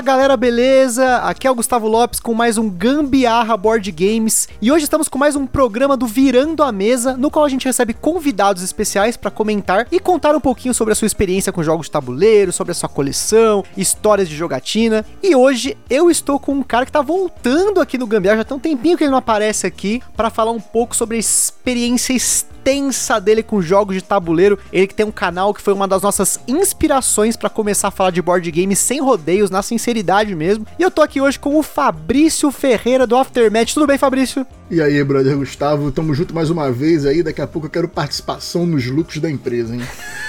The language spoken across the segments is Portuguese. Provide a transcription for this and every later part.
Fala galera, beleza? Aqui é o Gustavo Lopes com mais um Gambiarra Board Games e hoje estamos com mais um programa do Virando a Mesa, no qual a gente recebe convidados especiais para comentar e contar um pouquinho sobre a sua experiência com jogos de tabuleiro, sobre a sua coleção, histórias de jogatina. E hoje eu estou com um cara que tá voltando aqui no Gambiarra, já tem um tempinho que ele não aparece aqui, para falar um pouco sobre a experiência extensa dele com jogos de tabuleiro. Ele que tem um canal que foi uma das nossas inspirações para começar a falar de board games sem rodeios, na sinceridade mesmo. E eu tô aqui hoje com o Fabrício Ferreira do Aftermath. Tudo bem, Fabrício? E aí, brother Gustavo, tamo junto mais uma vez aí. Daqui a pouco eu quero participação nos lucros da empresa, hein?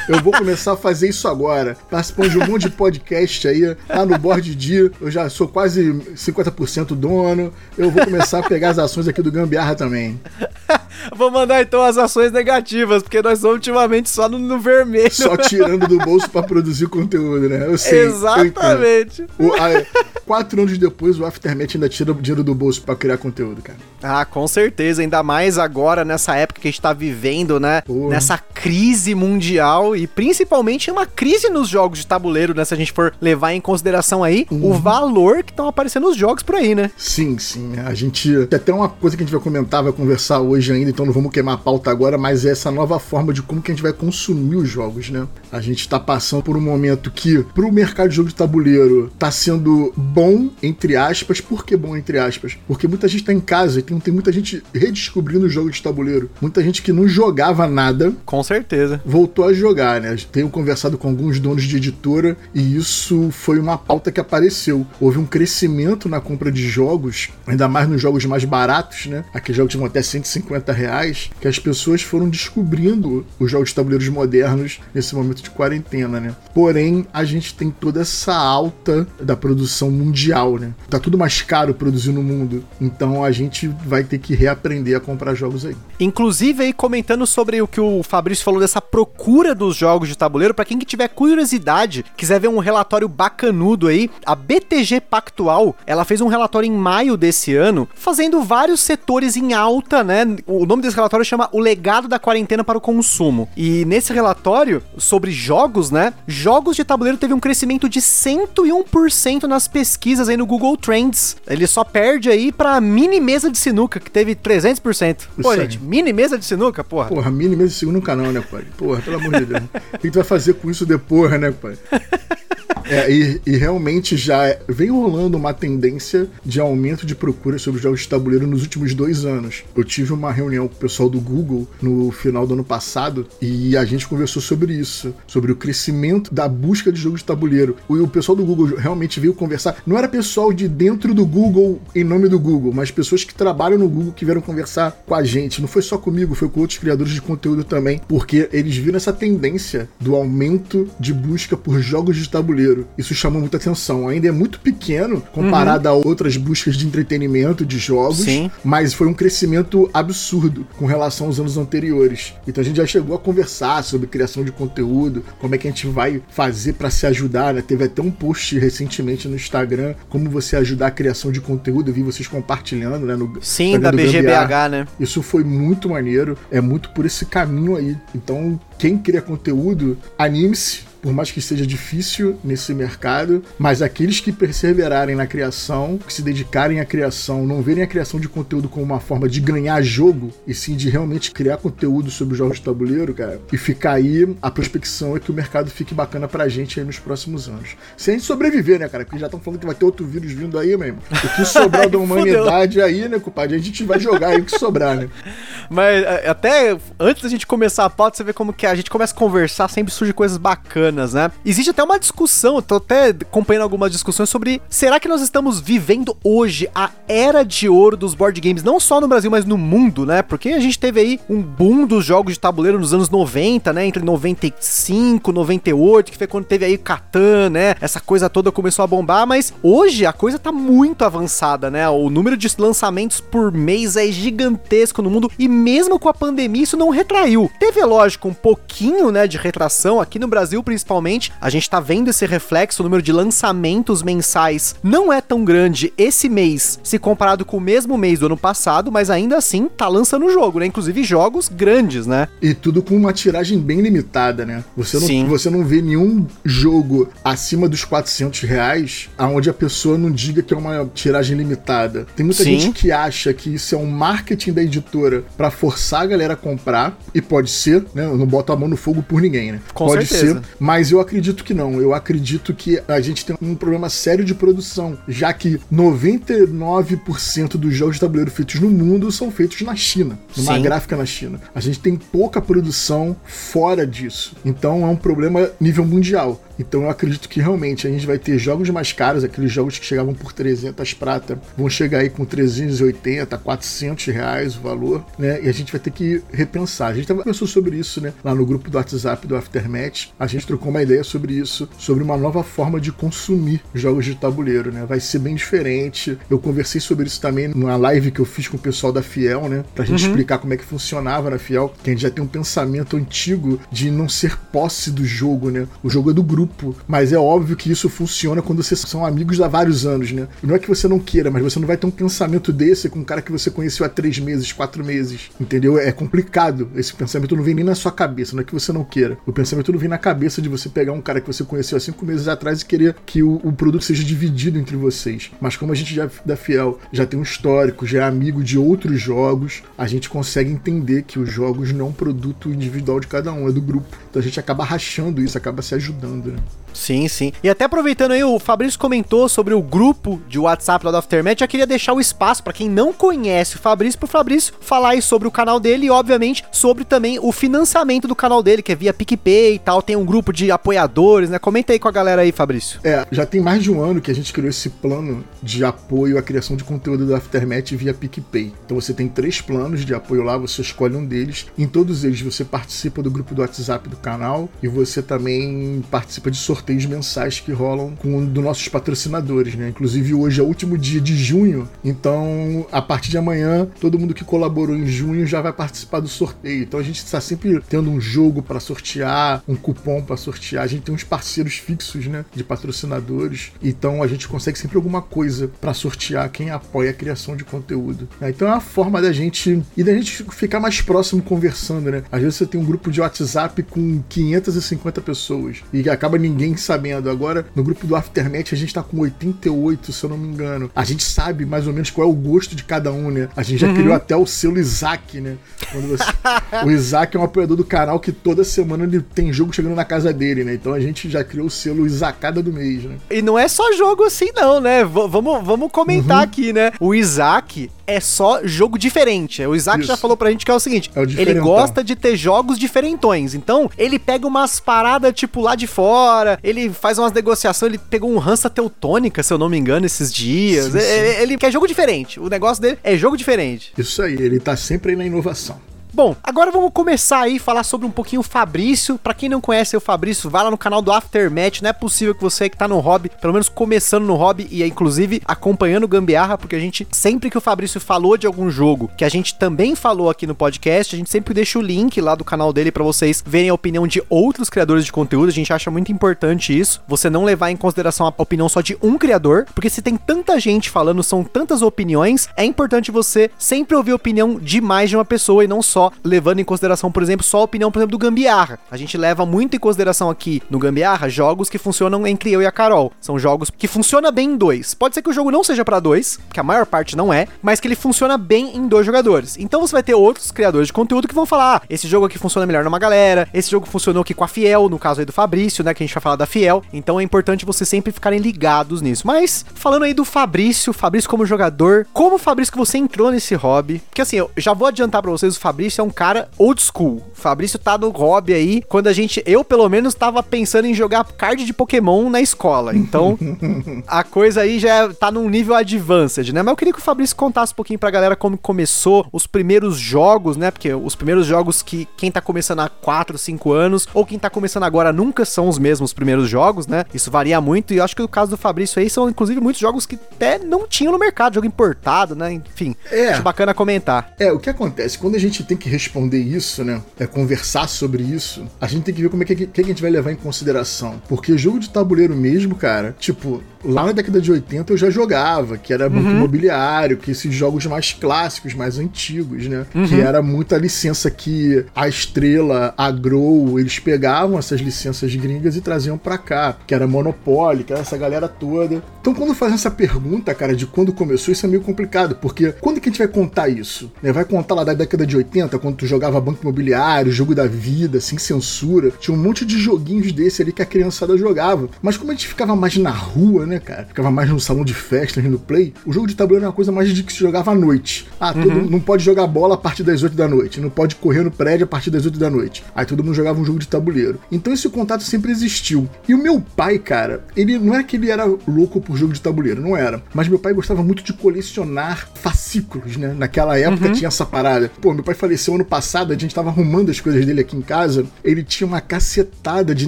Eu vou começar a fazer isso agora. Participando de um monte de podcast aí, lá no Board Dia. Eu já sou quase 50% dono. Eu vou começar a pegar as ações aqui do Gambiarra também. vou mandar então as ações negativas, porque nós ultimamente só no, no vermelho. Só tirando do bolso para produzir conteúdo, né? Eu sei. Exatamente. Eu o, a, quatro anos depois, o Aftermath ainda tira o dinheiro do bolso para criar conteúdo, cara. Ah, com certeza. Ainda mais agora, nessa época que a gente tá vivendo, né? Porra. Nessa crise mundial e principalmente uma crise nos jogos de tabuleiro, né? Se a gente for levar em consideração aí uhum. o valor que estão aparecendo os jogos por aí, né? Sim, sim. A gente. Tem até uma coisa que a gente vai comentar, vai conversar hoje ainda, então não vamos queimar a pauta agora, mas é essa nova forma de como que a gente vai consumir os jogos, né? A gente tá passando por um momento que, pro mercado de jogo de tabuleiro, tá sendo bom, entre aspas. Por que bom, entre aspas? Porque muita gente tá em casa e tem, tem muita gente redescobrindo o jogo de tabuleiro. Muita gente que não jogava nada. Com certeza. Voltou a jogar, né? Tenho conversado com alguns donos de editora e isso foi uma pauta que apareceu. Houve um crescimento na compra de jogos, ainda mais nos jogos mais baratos, né? Aqueles jogos que vão até 150 reais, que as pessoas foram descobrindo os jogos de tabuleiros modernos nesse momento de quarentena, né? Porém, a gente tem toda essa alta da produção mundial, né? Tá tudo mais caro produzir no mundo. Então a gente vai ter que reaprender a comprar jogos aí. Inclusive aí comentando sobre o que o Fabrício falou dessa procura dos jogos de tabuleiro, para quem que tiver curiosidade, quiser ver um relatório bacanudo aí, a BTG Pactual, ela fez um relatório em maio desse ano, fazendo vários setores em alta, né? O nome desse relatório chama O Legado da Quarentena para o Consumo. E nesse relatório sobre jogos, né? Jogos de tabuleiro teve um crescimento de 101% nas pesquisas aí no Google Trends. Ele só perde aí pra mini mesa de sinuca, que teve 300%. Pô, gente, mini mesa de sinuca, porra. Porra, mini mesa de sinuca não, né, pai? Porra, pelo amor de Deus. O que tu vai fazer com isso depois, né, pai? É, e, e, realmente já vem rolando uma tendência de aumento de procura sobre jogos de tabuleiro nos últimos dois anos. Eu tive uma reunião com o pessoal do Google no final do ano passado e a gente conversou sobre isso, sobre o crescimento da busca de jogos de tabuleiro. O, o pessoal do Google realmente veio conversar. Não era pessoal de dentro do Google em nome do Google, mas pessoas que trabalham no Google que vieram conversar com a gente. Não foi só comigo, foi com outros criadores de conteúdo também, porque eles viram essa tendência do aumento de busca por jogos de tabuleiro isso chamou muita atenção. Ainda é muito pequeno comparado uhum. a outras buscas de entretenimento, de jogos, Sim. mas foi um crescimento absurdo com relação aos anos anteriores. Então a gente já chegou a conversar sobre criação de conteúdo, como é que a gente vai fazer para se ajudar, né? Teve até um post recentemente no Instagram como você ajudar a criação de conteúdo, eu vi vocês compartilhando, né? No Sim, da BGBH, né? Isso foi muito maneiro, é muito por esse caminho aí. Então, quem cria conteúdo, anime-se por mais que seja difícil nesse mercado, mas aqueles que perseverarem na criação, que se dedicarem à criação, não verem a criação de conteúdo como uma forma de ganhar jogo, e sim de realmente criar conteúdo sobre os jogos de tabuleiro, cara, e ficar aí, a prospecção é que o mercado fique bacana pra gente aí nos próximos anos. Se a gente sobreviver, né, cara, porque já estão falando que vai ter outro vírus vindo aí mesmo. O que sobrar da humanidade aí, né, compadre, a gente vai jogar aí o que sobrar, né. Mas é, até antes da gente começar a pauta, você vê como que a gente começa a conversar, sempre surge coisas bacanas bacanas, né? Existe até uma discussão, eu tô até acompanhando algumas discussões sobre será que nós estamos vivendo hoje a era de ouro dos board games, não só no Brasil, mas no mundo, né? Porque a gente teve aí um boom dos jogos de tabuleiro nos anos 90, né? Entre 95, 98, que foi quando teve aí Catan, né? Essa coisa toda começou a bombar, mas hoje a coisa tá muito avançada, né? O número de lançamentos por mês é gigantesco no mundo e mesmo com a pandemia isso não retraiu. Teve, lógico, um pouquinho, né, de retração aqui no Brasil, principalmente. A gente tá vendo esse reflexo, o número de lançamentos mensais não é tão grande esse mês se comparado com o mesmo mês do ano passado, mas ainda assim tá lançando o jogo, né? Inclusive jogos grandes, né? E tudo com uma tiragem bem limitada, né? Você não, Sim. você não vê nenhum jogo acima dos 400 reais onde a pessoa não diga que é uma tiragem limitada. Tem muita Sim. gente que acha que isso é um marketing da editora para forçar a galera a comprar, e pode ser, né? Eu não boto a mão no fogo por ninguém, né? Com pode certeza. ser, mas eu acredito que não. Eu acredito que a gente tem um problema sério de produção, já que 99% dos jogos de tabuleiro feitos no mundo são feitos na China, numa Sim. gráfica na China. A gente tem pouca produção fora disso. Então é um problema nível mundial. Então eu acredito que realmente a gente vai ter jogos mais caros, aqueles jogos que chegavam por 300 prata, vão chegar aí com 380, 400 reais o valor, né? E a gente vai ter que repensar. A gente tava pensou sobre isso, né? Lá no grupo do WhatsApp do Aftermatch, a gente trocou uma ideia sobre isso, sobre uma nova forma de consumir jogos de tabuleiro, né? Vai ser bem diferente. Eu conversei sobre isso também numa live que eu fiz com o pessoal da Fiel, né? Pra gente uhum. explicar como é que funcionava na Fiel, que a gente já tem um pensamento antigo de não ser posse do jogo, né? O jogo é do grupo grupo, mas é óbvio que isso funciona quando vocês são amigos há vários anos, né? Não é que você não queira, mas você não vai ter um pensamento desse com um cara que você conheceu há três meses, quatro meses, entendeu? É complicado. Esse pensamento não vem nem na sua cabeça, não é que você não queira. O pensamento não vem na cabeça de você pegar um cara que você conheceu há cinco meses atrás e querer que o, o produto seja dividido entre vocês. Mas como a gente já da Fiel já tem um histórico, já é amigo de outros jogos, a gente consegue entender que os jogos não é um produto individual de cada um, é do grupo. Então a gente acaba rachando isso, acaba se ajudando, né? Sim, sim. E até aproveitando aí, o Fabrício comentou sobre o grupo de WhatsApp lá do Aftermath. Já queria deixar o espaço para quem não conhece o Fabrício, pro Fabrício falar aí sobre o canal dele e, obviamente, sobre também o financiamento do canal dele, que é via PicPay e tal. Tem um grupo de apoiadores, né? Comenta aí com a galera aí, Fabrício. É, já tem mais de um ano que a gente criou esse plano de apoio à criação de conteúdo do Aftermath via PicPay. Então você tem três planos de apoio lá, você escolhe um deles. Em todos eles você participa do grupo do WhatsApp do canal e você também participa de sorteios sorteios mensais que rolam com dos nossos patrocinadores, né? Inclusive hoje é o último dia de junho, então a partir de amanhã todo mundo que colaborou em junho já vai participar do sorteio. Então a gente está sempre tendo um jogo para sortear, um cupom para sortear. A gente tem uns parceiros fixos, né, de patrocinadores. Então a gente consegue sempre alguma coisa para sortear quem apoia a criação de conteúdo. Né? Então é uma forma da gente e da gente ficar mais próximo conversando, né? Às vezes você tem um grupo de WhatsApp com 550 pessoas e acaba ninguém sabendo. Agora, no grupo do Aftermath, a gente tá com 88, se eu não me engano. A gente sabe mais ou menos qual é o gosto de cada um, né? A gente já uhum. criou até o selo Isaac, né? Você... o Isaac é um apoiador do canal que toda semana ele tem jogo chegando na casa dele, né? Então a gente já criou o selo Isacada do mês, né? E não é só jogo assim, não, né? V vamos, vamos comentar uhum. aqui, né? O Isaac, é só jogo diferente. O Isaac Isso. já falou pra gente que é o seguinte: é o ele gosta de ter jogos diferentões. Então, ele pega umas paradas, tipo, lá de fora, ele faz umas negociações, ele pegou um Hansa Teutônica, se eu não me engano, esses dias. Sim, sim. Ele, ele quer jogo diferente. O negócio dele é jogo diferente. Isso aí, ele tá sempre aí na inovação. Bom, agora vamos começar aí a falar sobre um pouquinho o Fabrício. Para quem não conhece o Fabrício, vai lá no canal do Aftermatch. Não é possível que você que tá no hobby, pelo menos começando no hobby e inclusive acompanhando o Gambiarra, porque a gente sempre que o Fabrício falou de algum jogo, que a gente também falou aqui no podcast, a gente sempre deixa o link lá do canal dele para vocês verem a opinião de outros criadores de conteúdo. A gente acha muito importante isso, você não levar em consideração a opinião só de um criador, porque se tem tanta gente falando, são tantas opiniões, é importante você sempre ouvir a opinião de mais de uma pessoa e não só só levando em consideração, por exemplo, só a opinião, por exemplo, do Gambiarra. A gente leva muito em consideração aqui no Gambiarra jogos que funcionam entre eu e a Carol. São jogos que funcionam bem em dois. Pode ser que o jogo não seja para dois, que a maior parte não é, mas que ele funciona bem em dois jogadores. Então você vai ter outros criadores de conteúdo que vão falar: ah, esse jogo aqui funciona melhor numa galera, esse jogo funcionou aqui com a Fiel, no caso aí do Fabrício, né? Que a gente vai falar da Fiel. Então é importante vocês sempre ficarem ligados nisso. Mas, falando aí do Fabrício, Fabrício como jogador, como Fabrício que você entrou nesse hobby? Porque assim, eu já vou adiantar para vocês, o Fabrício Fabrício é um cara old school. O Fabrício tá no hobby aí. Quando a gente, eu pelo menos, tava pensando em jogar card de Pokémon na escola. Então, a coisa aí já tá num nível advanced, né? Mas eu queria que o Fabrício contasse um pouquinho pra galera como começou os primeiros jogos, né? Porque os primeiros jogos que quem tá começando há 4, 5 anos ou quem tá começando agora nunca são os mesmos primeiros jogos, né? Isso varia muito e eu acho que o caso do Fabrício aí são inclusive muitos jogos que até não tinham no mercado, jogo importado, né? Enfim, É. acho bacana comentar. É, o que acontece? Quando a gente tem que responder isso, né? É conversar sobre isso, a gente tem que ver como é que, que, que a gente vai levar em consideração. Porque jogo de tabuleiro mesmo, cara, tipo, lá na década de 80 eu já jogava, que era banco imobiliário, que esses jogos mais clássicos, mais antigos, né? Que era muita licença que a Estrela, a Grow, eles pegavam essas licenças gringas e traziam pra cá, que era Monopoly, que era essa galera toda. Então, quando fazem essa pergunta, cara, de quando começou, isso é meio complicado, porque quando que a gente vai contar isso? Né? Vai contar lá da década de 80, quando tu jogava banco imobiliário, jogo da vida, sem censura. Tinha um monte de joguinhos desse ali que a criançada jogava. Mas como a gente ficava mais na rua, né, cara? Ficava mais no salão de festas, no play, o jogo de tabuleiro era uma coisa mais de que se jogava à noite. Ah, todo mundo não pode jogar bola a partir das 8 da noite, não pode correr no prédio a partir das 8 da noite. Aí todo mundo jogava um jogo de tabuleiro. Então esse contato sempre existiu. E o meu pai, cara, ele não é que ele era louco por jogo de tabuleiro, não era. Mas meu pai gostava muito de colecionar fascículos, né? Naquela época tinha essa parada. Pô, meu pai faleceu ano passado, a gente tava arrumando as coisas dele aqui em casa. Ele tinha uma cacetada de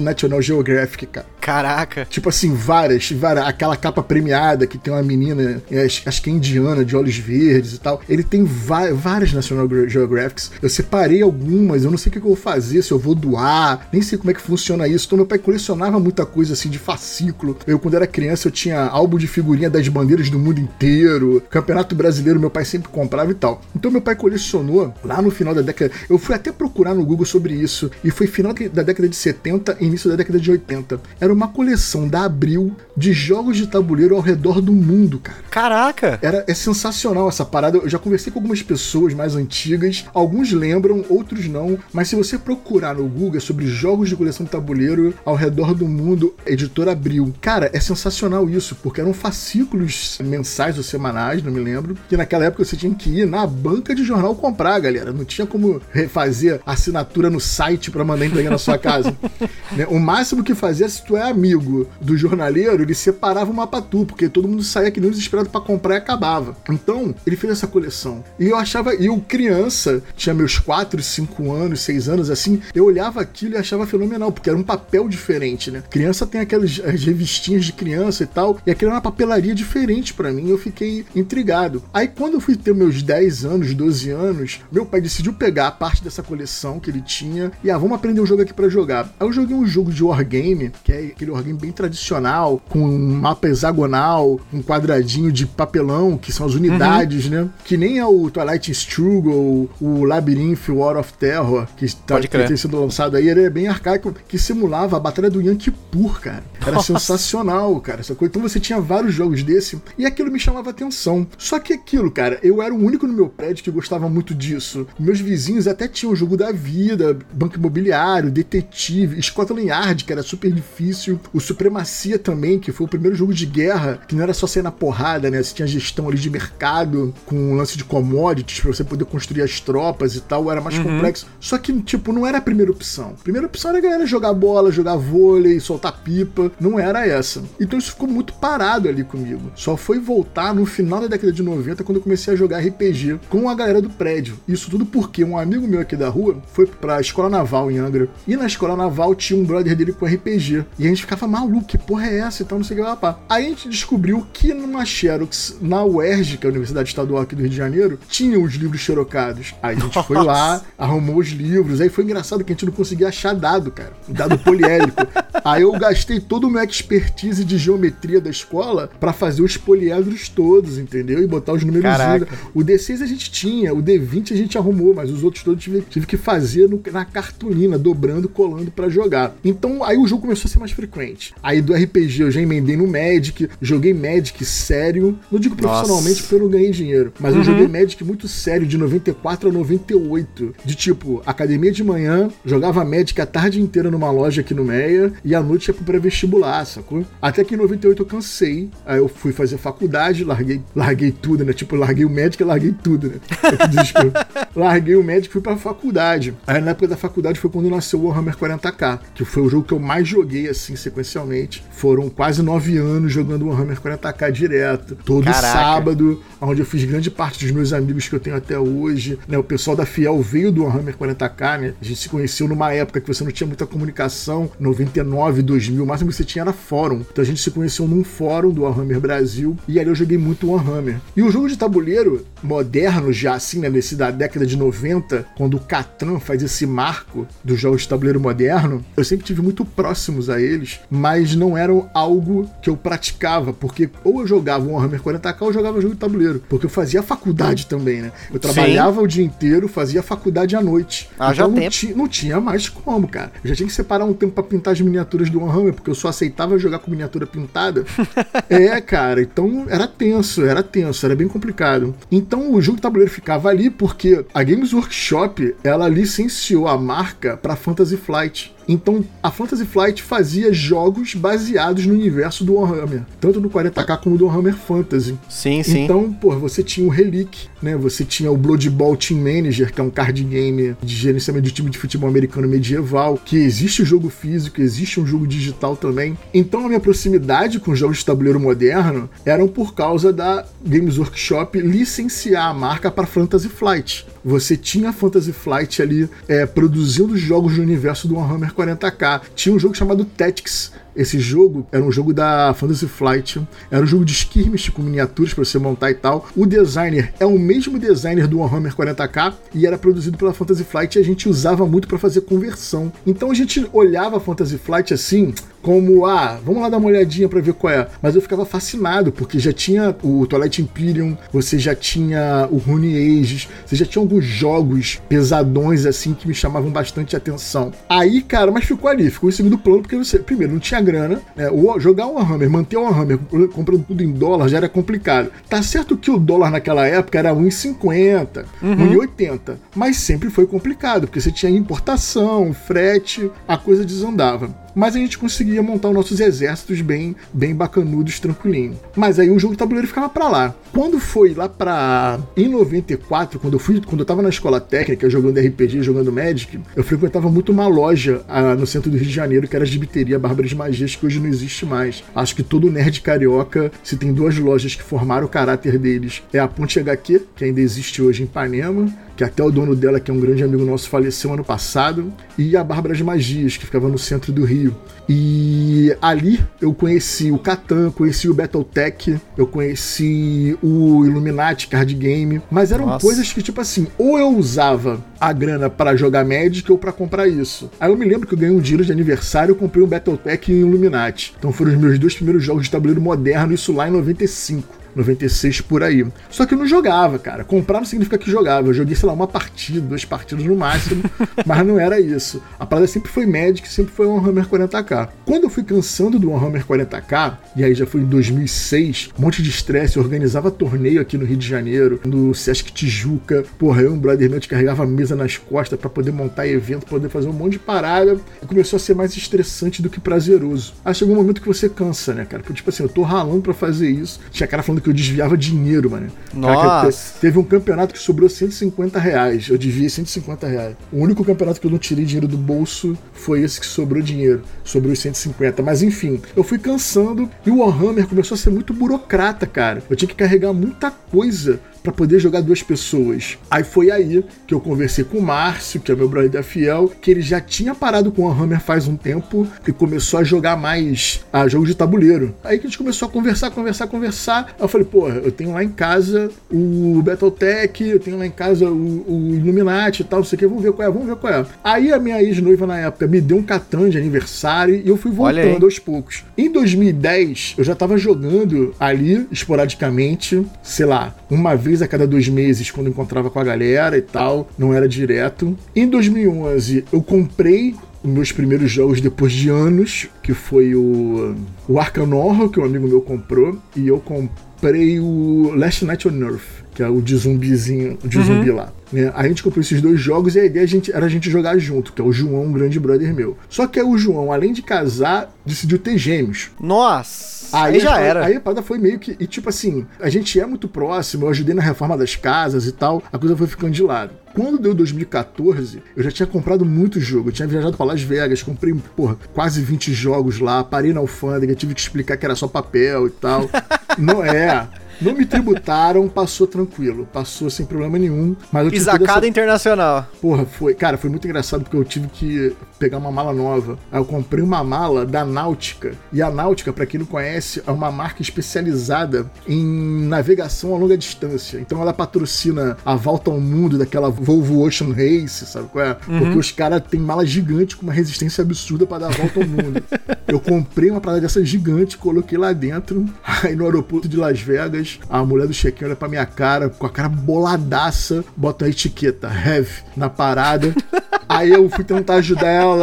National Geographic, cara. Caraca. Tipo assim, várias, várias. Aquela capa premiada que tem uma menina, é, acho que é indiana, de olhos verdes e tal. Ele tem várias National Geographics. Eu separei algumas, eu não sei o que eu vou fazer, se eu vou doar, nem sei como é que funciona isso. Então meu pai colecionava muita coisa assim de fascículo. Eu, quando era criança, eu tinha álbum de figurinha das bandeiras do mundo inteiro. Campeonato brasileiro, meu pai sempre comprava e tal. Então meu pai colecionou lá no final da década. Eu fui até procurar no Google sobre isso. E foi final da década de 70 e início da década de 80. Era uma coleção da Abril de jogos de tabuleiro ao redor do mundo, cara. Caraca. Era, é sensacional essa parada. Eu já conversei com algumas pessoas mais antigas. Alguns lembram, outros não. Mas se você procurar no Google sobre jogos de coleção de tabuleiro ao redor do mundo, editora Abril. Cara, é sensacional isso, porque eram fascículos mensais ou semanais, não me lembro. Que naquela época você tinha que ir na banca de jornal comprar, galera. Não tinha como refazer assinatura no site pra mandar entregar na sua casa. Né? O máximo que fazia, se tu amigo do jornaleiro, ele separava uma pra tu, porque todo mundo saía que nem desesperado pra comprar e acabava. Então, ele fez essa coleção. E eu achava, eu criança, tinha meus 4, 5 anos, 6 anos assim, eu olhava aquilo e achava fenomenal, porque era um papel diferente, né? Criança tem aquelas as revistinhas de criança e tal, e aquilo era uma papelaria diferente pra mim, eu fiquei intrigado. Aí quando eu fui ter meus 10 anos, 12 anos, meu pai decidiu pegar a parte dessa coleção que ele tinha e ah, vamos aprender um jogo aqui pra jogar. Aí eu joguei um jogo de wargame, que é aquele wargame bem tradicional, com um mapa hexagonal, um quadradinho de papelão, que são as unidades, né? Que nem é o Twilight Struggle, o Labyrinth War of Terror, que, tá, que tem sido lançado aí, ele é bem arcaico, que simulava a batalha do Yankee Pur, cara. Era Nossa. sensacional, cara. Essa coisa. Então você tinha vários jogos desse e aquilo me chamava atenção. Só que aquilo, cara, eu era o único no meu prédio que gostava muito disso. Meus vizinhos até tinham o jogo da vida, Banco Imobiliário, Detetive, Scotland Yard, que era super difícil. O Supremacia também, que foi o primeiro jogo de guerra, que não era só sair na porrada, né? Você tinha gestão ali de mercado, com um lance de commodities pra você poder construir as tropas e tal, era mais complexo. Só que, tipo, não era a primeira opção. A primeira opção era a galera jogar bola, jogar vôlei, soltar pipa. Não era essa. Então isso ficou muito parado ali comigo. Só foi voltar no final da década de 90, quando eu comecei a jogar RPG com a galera do prédio. Isso tudo porque um amigo meu aqui da rua foi pra escola naval em Angra. E na escola naval tinha um brother dele com RPG. E a gente ficava maluco, que porra é essa? Então não sei o que lá, pá. Aí a gente descobriu que numa Xerox, na UERJ, que é a Universidade Estadual aqui do Rio de Janeiro, tinha os livros xerocados. Aí a gente foi Nossa. lá, arrumou os livros. Aí foi engraçado que a gente não conseguia achar dado, cara. Dado poliédrico. Aí eu gastei todo o meu expertise de geometria da escola pra fazer os poliedros todos, entendeu? E botar os números. O D6 a gente tinha, o D20 a gente arrumou, mas os outros todos tive, tive que fazer no- na cartolina, dobrando, colando pra jogar. Então aí o jogo começou a ser mais frequente. Aí do RPG eu já emendei no Magic, joguei Magic sério. Não digo profissionalmente Nossa. porque eu não ganhei dinheiro, mas Uhum. eu joguei Magic muito sério de 94 a 98. De tipo, academia de manhã, jogava Magic a tarde inteira numa loja aqui no Meia e à noite ia pro pré-vestibular, sacou? Até que em 98 eu cansei. Aí eu fui fazer faculdade, larguei, larguei tudo, né? Tipo, larguei o Magic e larguei tudo, né? Larguei o Magic e fui pra faculdade. Aí na época da faculdade foi quando nasceu o Warhammer 40k, que foi o jogo que eu mais joguei assim sequencialmente. Foram quase nove anos jogando Warhammer 40k direto. Todo Caraca. sábado, onde eu fiz grande parte dos meus amigos que eu tenho até hoje. Né? O pessoal da Fiel veio do Warhammer 40k, né? A gente se conheceu numa época que você não tinha muita comunicação, 99, 2000, o máximo que você tinha era fórum. Então a gente se conheceu num fórum do Warhammer Brasil e ali eu joguei muito Warhammer. E o jogo de tabuleiro moderno já assim, né, nesse da década de 90, quando o Catan faz esse marco dos jogos de tabuleiro moderno, eu sempre tive muito próximos a eles, mas não eram algo que eu praticava, porque ou eu jogava um Warhammer 40k ou eu jogava jogo de tabuleiro, porque eu fazia faculdade também, né? Eu trabalhava o dia inteiro, fazia faculdade à noite. Haja não, tempo. ti- não tinha mais como, cara. Eu já tinha que separar um tempo pra pintar as miniaturas do Warhammer, porque eu só aceitava jogar com miniatura pintada. é, cara, então era tenso, era tenso, era bem complicado. Então o jogo de tabuleiro ficava ali porque a Games Workshop, ela licenciou a marca pra Fantasy Flight. Então, a Fantasy Flight fazia jogos baseados no universo do Warhammer, tanto no 40k como do Warhammer Fantasy. Sim, sim. Então, pô, você tinha o Relic, né? Você tinha o Blood Bowl Team Manager, que é um card game de gerenciamento de time de futebol americano medieval, que existe o jogo físico, existe um jogo digital também. Então, a minha proximidade com jogos de tabuleiro moderno eram por causa da Games Workshop licenciar a marca para Fantasy Flight. Você tinha a Fantasy Flight ali é, produzindo jogos do universo do Warhammer 40k. Tinha um jogo chamado Tactics, esse jogo era um jogo da Fantasy Flight, era um jogo de skirmish com miniaturas para você montar e tal. O designer é o mesmo designer do Warhammer 40k e era produzido pela Fantasy Flight e a gente usava muito para fazer conversão. Então a gente olhava a Fantasy Flight assim, como, ah, vamos lá dar uma olhadinha para ver qual é. Mas eu ficava fascinado, porque já tinha o Twilight Imperium, você já tinha o Rune Ages, você já tinha alguns jogos pesadões assim que me chamavam bastante atenção. Aí, cara, mas ficou ali, ficou em segundo plano, porque você, primeiro, não tinha grana, né? O, jogar o Warhammer, manter o Warhammer comprando tudo em dólar já era complicado. Tá certo que o dólar naquela época era 1,50, 1,80, mas sempre foi complicado, porque você tinha importação, frete, a coisa desandava mas a gente conseguia montar os nossos exércitos bem, bem bacanudos, tranquilinho. Mas aí o jogo de tabuleiro ficava pra lá. Quando foi lá pra. Em 94, quando eu fui, quando eu tava na escola técnica, jogando RPG, jogando Magic, eu frequentava muito uma loja ah, no centro do Rio de Janeiro, que era a Gibiteria Bárbara de Magias, que hoje não existe mais. Acho que todo nerd carioca, se tem duas lojas que formaram o caráter deles, é a Ponte HQ, que ainda existe hoje em Ipanema, que até o dono dela, que é um grande amigo nosso, faleceu ano passado, e a Bárbara de Magias, que ficava no centro do Rio. E ali eu conheci o Catan, conheci o Battletech, eu conheci o Illuminati Card Game, mas eram Nossa. coisas que, tipo assim, ou eu usava a grana para jogar Magic ou para comprar isso. Aí eu me lembro que eu ganhei um dinheiro de aniversário, eu comprei um Battletech e um Illuminati. Então foram os meus dois primeiros jogos de tabuleiro moderno, isso lá em 95. 96 por aí. Só que eu não jogava, cara. Comprar não significa que jogava. Eu joguei, sei lá, uma partida, duas partidas no máximo, mas não era isso. A parada sempre foi Magic, sempre foi um Warhammer 40k. Quando eu fui cansando do Warhammer 40k, e aí já foi em 2006, um monte de estresse, eu organizava torneio aqui no Rio de Janeiro, no Sesc Tijuca. Porra, eu e um brother meu te carregava a mesa nas costas para poder montar evento, poder fazer um monte de parada. E começou a ser mais estressante do que prazeroso. Aí chegou um momento que você cansa, né, cara? Porque, tipo assim, eu tô ralando para fazer isso. Tinha cara falando que eu desviava dinheiro, mano. Cara, Nossa. te- teve um campeonato que sobrou 150 reais. Eu desviei 150 reais. O único campeonato que eu não tirei dinheiro do bolso foi esse que sobrou dinheiro. Sobrou os 150. Mas enfim, eu fui cansando e o Warhammer começou a ser muito burocrata, cara. Eu tinha que carregar muita coisa pra poder jogar duas pessoas. Aí foi aí que eu conversei com o Márcio, que é meu brother da Fiel, que ele já tinha parado com o Warhammer faz um tempo e começou a jogar mais a jogo de tabuleiro. Aí que a gente começou a conversar, conversar, conversar. Aí eu falei, porra, eu tenho lá em casa o Battletech, eu tenho lá em casa o, o Illuminati e tal, não sei o que, vamos ver qual é, vamos ver qual é. Aí a minha ex-noiva na época me deu um Catan de aniversário e eu fui voltando aos poucos. Em 2010, eu já tava jogando ali, esporadicamente, sei lá, uma vez a cada dois meses, quando encontrava com a galera e tal, não era direto. Em 2011, eu comprei os meus primeiros jogos depois de anos, que foi o, o Arkham Horror, que um amigo meu comprou, e eu comprei o Last Night on Earth que é o de zumbizinho, de uhum. zumbi lá. Né? A gente comprou esses dois jogos e a ideia gente, era a gente jogar junto, que é o João, um grande brother meu. Só que o João, além de casar, decidiu ter gêmeos. Nossa! Aí, aí já era. Aí a parada foi meio que. E tipo assim, a gente é muito próximo, eu ajudei na reforma das casas e tal, a coisa foi ficando de lado. Quando deu 2014, eu já tinha comprado muito jogo. Eu tinha viajado para Las Vegas, comprei, porra, quase 20 jogos lá, parei na alfândega, tive que explicar que era só papel e tal. Não é. Não me tributaram, passou tranquilo. Passou sem problema nenhum. Mas eu tive Isacada essa... internacional. Porra, foi. Cara, foi muito engraçado porque eu tive que pegar uma mala nova. Aí eu comprei uma mala da Náutica. E a Náutica, para quem não conhece, é uma marca especializada em navegação a longa distância. Então ela patrocina a volta ao mundo daquela Volvo Ocean Race, sabe qual é? Uhum. Porque os caras têm mala gigante com uma resistência absurda para dar a volta ao mundo. eu comprei uma parada dessa gigante, coloquei lá dentro. Aí no aeroporto de Las Vegas a mulher do check-in olha pra minha cara, com a cara boladaça, bota a etiqueta heavy na parada. Aí eu fui tentar ajudar ela,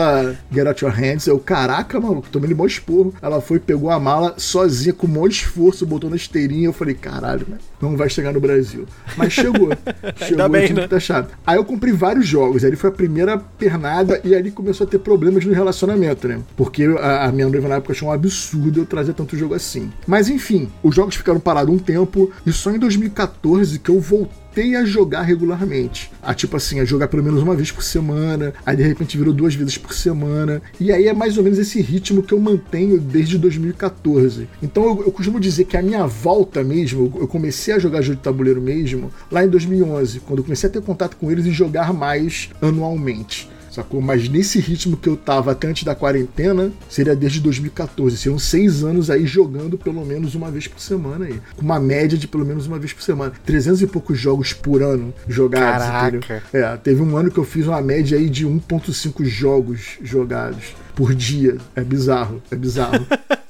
get out your hands. Eu, caraca, maluco, tomei ele esporro. Ela foi, pegou a mala sozinha, com o maior esforço, botou na esteirinha. Eu falei, caralho, né? Não vai chegar no Brasil. Mas chegou. chegou, bem, né? tá chato. Aí eu comprei vários jogos. Aí foi a primeira pernada e ali começou a ter problemas no relacionamento, né? Porque a, a minha noiva na época achou um absurdo eu trazer tanto jogo assim. Mas enfim, os jogos ficaram parados um tempo e só em 2014 que eu voltei voltei a jogar regularmente. A tipo assim, a jogar pelo menos uma vez por semana, aí de repente virou duas vezes por semana. E aí é mais ou menos esse ritmo que eu mantenho desde 2014. Então eu, eu costumo dizer que a minha volta mesmo, eu comecei a jogar jogo de tabuleiro mesmo lá em 2011, quando eu comecei a ter contato com eles e jogar mais anualmente sacou? Mas nesse ritmo que eu tava até antes da quarentena, seria desde 2014. Seriam seis anos aí jogando pelo menos uma vez por semana aí. Com uma média de pelo menos uma vez por semana. 300 e poucos jogos por ano jogados. Caraca. Entendeu? É, teve um ano que eu fiz uma média aí de 1.5 jogos jogados por dia. É bizarro, é bizarro.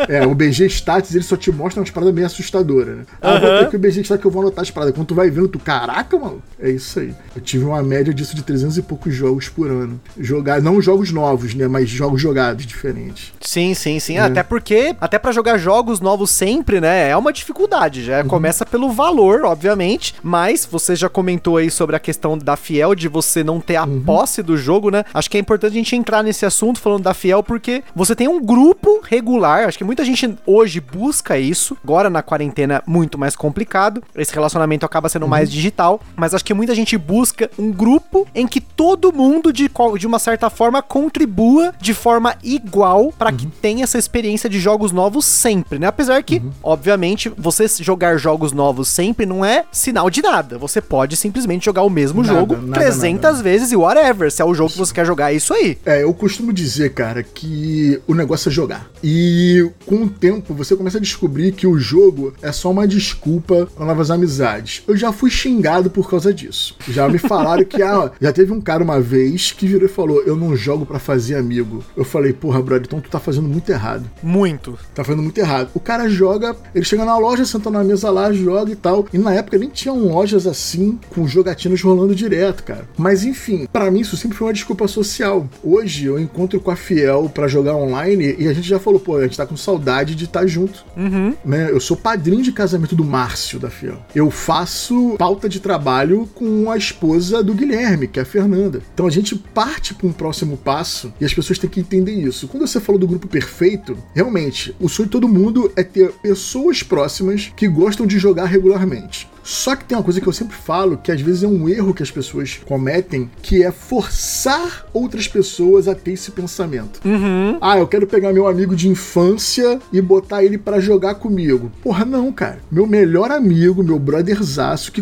é, o BG Stats ele só te mostra umas paradas meio assustadoras, né? Ah, uhum. vou ter que o BG Stats que eu vou anotar as paradas. Quando tu vai vendo, tu, caraca, mano, é isso aí. Eu tive uma média disso de 300 e poucos jogos por ano. Jogar, não jogos novos, né? Mas jogos jogados diferentes. Sim, sim, sim. É. Até porque, até para jogar jogos novos sempre, né? É uma dificuldade. Já uhum. começa pelo valor, obviamente. Mas você já comentou aí sobre a questão da Fiel, de você não ter a uhum. posse do jogo, né? Acho que é importante a gente entrar nesse assunto falando da Fiel porque você tem um grupo regular, acho que muita gente hoje busca isso, agora na quarentena muito mais complicado, esse relacionamento acaba sendo uhum. mais digital, mas acho que muita gente busca um grupo em que todo mundo de, de uma certa forma contribua de forma igual para uhum. que tenha essa experiência de jogos novos sempre, né? Apesar que, uhum. obviamente, você jogar jogos novos sempre não é sinal de nada. Você pode simplesmente jogar o mesmo nada, jogo nada, 300 nada. vezes e whatever, se é o jogo que você quer jogar, é isso aí. É, eu costumo dizer, cara, que o negócio é jogar. E com o tempo você começa a descobrir que o jogo é só uma desculpa para novas amizades. Eu já fui xingado por causa disso. Já me falaram que ah, já teve um cara uma vez que virou e falou: Eu não jogo para fazer amigo. Eu falei, porra, brother, então tu tá fazendo muito errado. Muito. Tá fazendo muito errado. O cara joga, ele chega na loja, senta na mesa lá, joga e tal. E na época nem tinham lojas assim, com jogatinas rolando direto, cara. Mas enfim, para mim isso sempre foi uma desculpa social. Hoje eu encontro com a Fiel para jogar online e a gente já falou, pô, a gente tá com saudade de estar tá junto. Uhum. Né? Eu sou padrinho de casamento do Márcio da Fiel. Eu faço pauta de trabalho com a esposa do Guilherme, que é a Fernanda. Então a gente parte para um próximo passo e as pessoas têm que entender isso. Quando você falou do grupo perfeito, realmente, o sonho de todo mundo é ter pessoas próximas que gostam de jogar regularmente. Só que tem uma coisa que eu sempre falo, que às vezes é um erro que as pessoas cometem, que é forçar outras pessoas a ter esse pensamento. Uhum. Ah, eu quero pegar meu amigo de infância e botar ele para jogar comigo. Porra, não, cara. Meu melhor amigo, meu brotherzaço, que,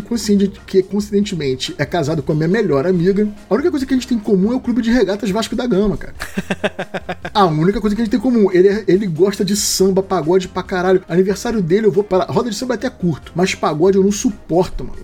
que coincidentemente é casado com a minha melhor amiga. A única coisa que a gente tem em comum é o clube de regatas Vasco da Gama, cara. a única coisa que a gente tem em comum. Ele, é, ele gosta de samba, pagode pra caralho. Aniversário dele, eu vou para. Roda de samba é até curto, mas pagode eu não suporto, mano.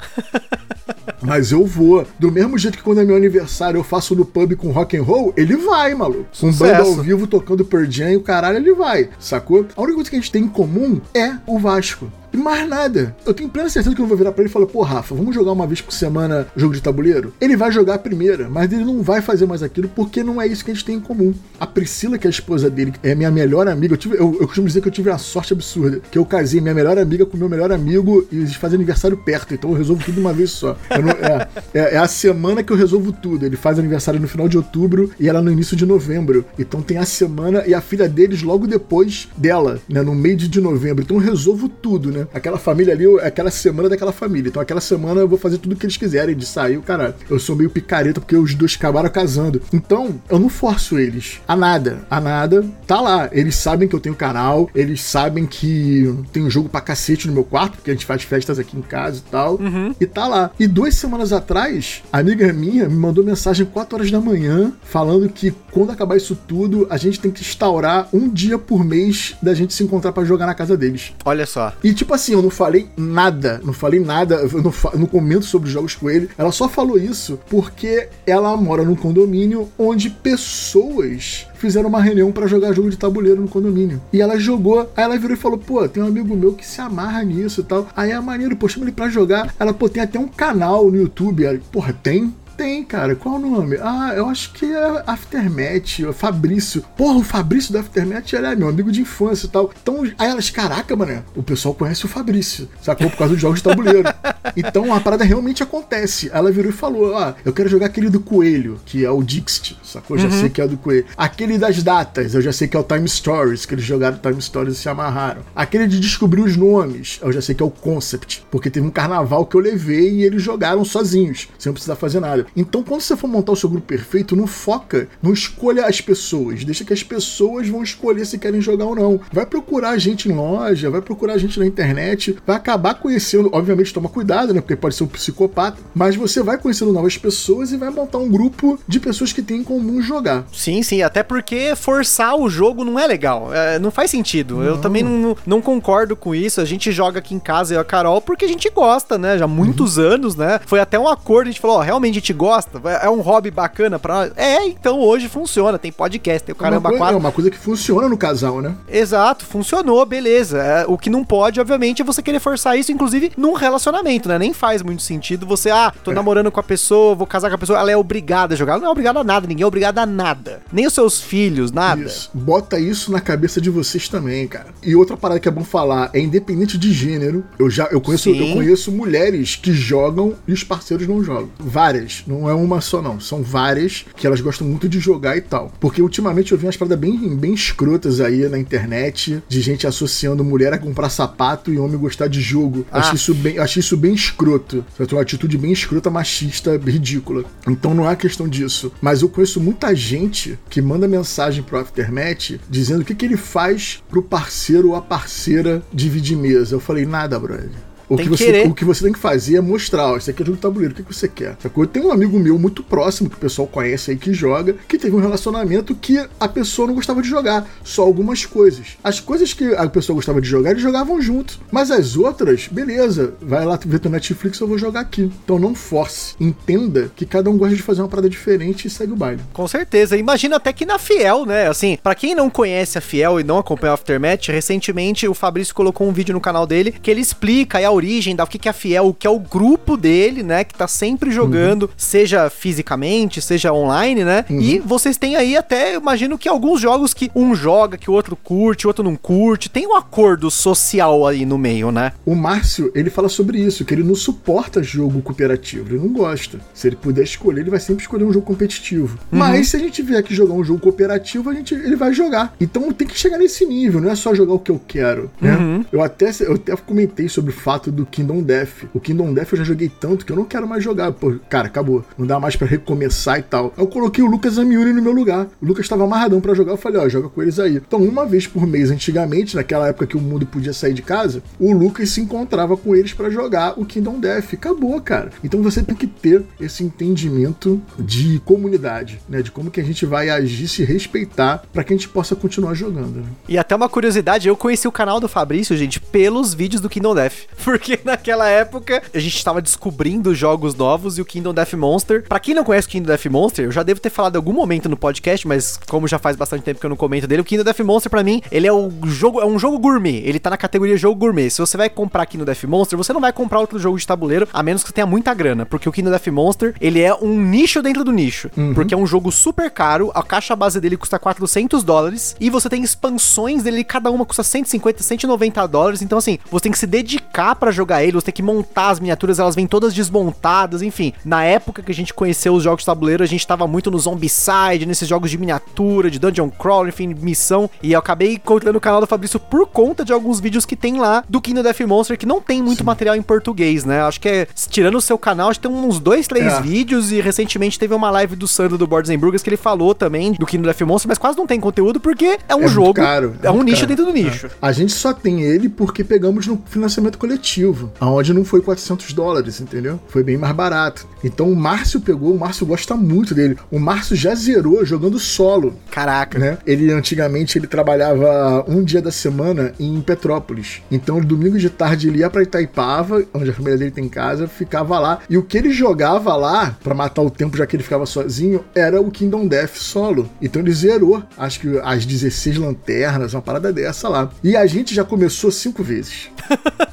Mas eu vou. Do mesmo jeito que quando é meu aniversário eu faço no pub com rock and roll, ele vai, maluco. Com banda ao vivo tocando Pearl Jam e o caralho, ele vai, sacou? A única coisa que a gente tem em comum é o Vasco. E mais nada. Eu tenho plena certeza que eu não vou virar pra ele e falar, pô, Rafa, vamos jogar uma vez por semana jogo de tabuleiro? Ele vai jogar a primeira, mas ele não vai fazer mais aquilo porque não é isso que a gente tem em comum. A Priscila, que é a esposa dele, é minha melhor amiga. Eu, tive, eu, eu costumo dizer que eu tive uma sorte absurda. Que eu casei minha melhor amiga com meu melhor amigo e eles fazem aniversário perto. Então eu resolvo tudo de uma vez só. Não, é, é, é, a semana que eu resolvo tudo. Ele faz aniversário no final de outubro e ela no início de novembro. Então tem a semana e a filha deles logo depois dela, né? No meio de novembro. Então eu resolvo tudo, né? Aquela família ali, aquela semana daquela família. Então aquela semana eu vou fazer tudo o que eles quiserem de sair, cara. Eu sou meio picareta porque os dois acabaram casando. Então eu não forço eles a nada. A nada. Tá lá. Eles sabem que eu tenho canal, eles sabem que tem um jogo pra cacete no meu quarto, porque a gente faz festas aqui em casa e tal. Uhum. E tá lá. E duas semanas atrás, a amiga minha me mandou mensagem 4 horas da manhã falando que quando acabar isso tudo, a gente tem que instaurar um dia por mês da gente se encontrar para jogar na casa deles. Olha só. E tipo assim, eu não falei nada, não falei nada, eu não, não comento sobre jogos com ele. Ela só falou isso porque ela mora num condomínio onde pessoas fizeram uma reunião para jogar jogo de tabuleiro no condomínio. E ela jogou, aí ela virou e falou: pô, tem um amigo meu que se amarra nisso e tal. Aí a maneiro, pô, chama ele pra jogar. Ela, pô, tem até um canal no YouTube. Ela, porra, tem? Tem, cara. Qual o nome? Ah, eu acho que é Aftermath, o Fabrício. Porra, o Fabrício do Aftermath ele é meu amigo de infância e tal. Então, aí elas, caraca, mano, o pessoal conhece o Fabrício, sacou? Por causa dos jogos de tabuleiro. Então a parada realmente acontece. Ela virou e falou: Ah, eu quero jogar aquele do Coelho, que é o Dixit, sacou? Já uhum. sei que é do Coelho. Aquele das datas, eu já sei que é o Time Stories, que eles jogaram Time Stories e se amarraram. Aquele de descobrir os nomes, eu já sei que é o Concept, porque teve um carnaval que eu levei e eles jogaram sozinhos, sem precisar fazer nada. Então, quando você for montar o seu grupo perfeito, não foca, não escolha as pessoas. Deixa que as pessoas vão escolher se querem jogar ou não. Vai procurar a gente em loja, vai procurar a gente na internet, vai acabar conhecendo. Obviamente, toma cuidado, né? Porque pode ser um psicopata. Mas você vai conhecendo novas pessoas e vai montar um grupo de pessoas que têm em comum jogar. Sim, sim. Até porque forçar o jogo não é legal. É, não faz sentido. Não. Eu também não, não concordo com isso. A gente joga aqui em casa, eu e a Carol, porque a gente gosta, né? Já há muitos uhum. anos, né? Foi até um acordo, a gente falou, ó, realmente a gente gosta, é um hobby bacana pra nós. É, então hoje funciona, tem podcast, tem o Caramba é 4. É uma coisa que funciona no casal, né? Exato, funcionou, beleza. É, o que não pode, obviamente, é você querer forçar isso, inclusive num relacionamento, né? Nem faz muito sentido você, ah, tô é. namorando com a pessoa, vou casar com a pessoa, ela é obrigada a jogar. Ela não é obrigada a nada, ninguém é obrigado a nada. Nem os seus filhos, nada. Isso. Bota isso na cabeça de vocês também, cara. E outra parada que é bom falar, é independente de gênero. Eu já eu conheço, eu conheço mulheres que jogam e os parceiros não jogam. Várias, não é uma só, não. São várias que elas gostam muito de jogar e tal. Porque ultimamente eu vi umas paradas bem, bem escrotas aí na internet, de gente associando mulher a comprar sapato e homem gostar de jogo. Ah. Achei, isso bem, achei isso bem escroto. Uma atitude bem escrota, machista, ridícula. Então não é questão disso. Mas eu conheço muita gente que manda mensagem pro Aftermath dizendo o que, que ele faz pro parceiro ou a parceira dividir mesa. Eu falei, nada, brother. O que, você, o que você tem que fazer é mostrar, ó, isso aqui é jogo de tabuleiro, o que, que você quer? Sacou? Tem um amigo meu muito próximo, que o pessoal conhece aí, que joga, que teve um relacionamento que a pessoa não gostava de jogar, só algumas coisas. As coisas que a pessoa gostava de jogar, eles jogavam juntos. Mas as outras, beleza, vai lá ver teu Netflix, eu vou jogar aqui. Então não force. Entenda que cada um gosta de fazer uma parada diferente e segue o baile. Com certeza. Imagina até que na Fiel, né? Assim, para quem não conhece a Fiel e não acompanha o Aftermath, recentemente o Fabrício colocou um vídeo no canal dele que ele explica aí a origem, da o que, que é a Fiel, o que é o grupo dele, né? Que tá sempre jogando, uhum. seja fisicamente, seja online, né? Uhum. E vocês têm aí até, imagino que alguns jogos que um joga, que o outro curte, o outro não curte. Tem um acordo social aí no meio, né? O Márcio, ele fala sobre isso, que ele não suporta jogo cooperativo, ele não gosta. Se ele puder escolher, ele vai sempre escolher um jogo competitivo. Uhum. Mas se a gente vier aqui jogar um jogo cooperativo, a gente, ele vai jogar. Então tem que chegar nesse nível, não é só jogar o que eu quero, né? Uhum. Eu até, eu até comentei sobre o fato do Kingdom Death. O Kingdom Death eu já joguei tanto que eu não quero mais jogar. Pô, cara, acabou. Não dá mais para recomeçar e tal. Eu coloquei o Lucas Amiuri no meu lugar. O Lucas estava amarradão para jogar. Eu falei, ó, joga com eles aí. Então, uma vez por mês, antigamente, naquela época que o mundo podia sair de casa, o Lucas se encontrava com eles para jogar o Kingdom Death. Acabou, cara. Então você tem que ter esse entendimento de comunidade, né? De como que a gente vai agir, se respeitar para que a gente possa continuar jogando. Né? E até uma curiosidade, eu conheci o canal do Fabrício, gente, pelos vídeos do Kingdom Death. Porque naquela época a gente estava descobrindo jogos novos e o Kingdom Death Monster. Pra quem não conhece o Kingdom Death Monster, eu já devo ter falado em algum momento no podcast, mas como já faz bastante tempo que eu não comento dele, o Kingdom Death Monster pra mim, ele é um jogo, é um jogo gourmet. Ele tá na categoria jogo gourmet. Se você vai comprar Kingdom Death Monster, você não vai comprar outro jogo de tabuleiro, a menos que você tenha muita grana, porque o Kingdom Death Monster, ele é um nicho dentro do nicho, porque é um jogo super caro, a caixa base dele custa 400 dólares e você tem expansões dele, cada uma custa 150, 190 dólares. Então assim, você tem que se dedicar pra jogar ele, você tem que montar as miniaturas, elas vêm todas desmontadas, enfim. Na época que a gente conheceu os jogos de tabuleiro, a gente tava muito no Zombicide, nesses jogos de miniatura, de dungeon crawl, enfim, missão, e eu acabei encontrando o canal do Fabrício por conta de alguns vídeos que tem lá do Kingdom Death Monster, que não tem muito material em português, né? Acho que é, tirando o seu canal, acho que tem uns dois, três É. vídeos, e recentemente teve uma live do Sandro do Boards Burgers que ele falou também do Kingdom Death Monster, mas quase não tem conteúdo porque é um muito jogo, caro, é um muito nicho caro. dentro do nicho. É. A gente só tem ele porque pegamos no financiamento coletivo, aonde não foi 400 dólares, entendeu? Foi bem mais barato. Então o Márcio pegou, o Márcio gosta muito dele. O Márcio já zerou jogando solo, Caraca. né? Ele antigamente ele trabalhava um dia da semana em Petrópolis. Então domingo de tarde ele ia pra Itaipava, onde a família dele tem casa, ficava lá. E o que ele jogava lá pra matar o tempo, já que ele ficava sozinho, era o Kingdom Death solo. Então ele zerou, acho que as 16 lanternas, uma parada dessa lá. E a gente já começou cinco vezes.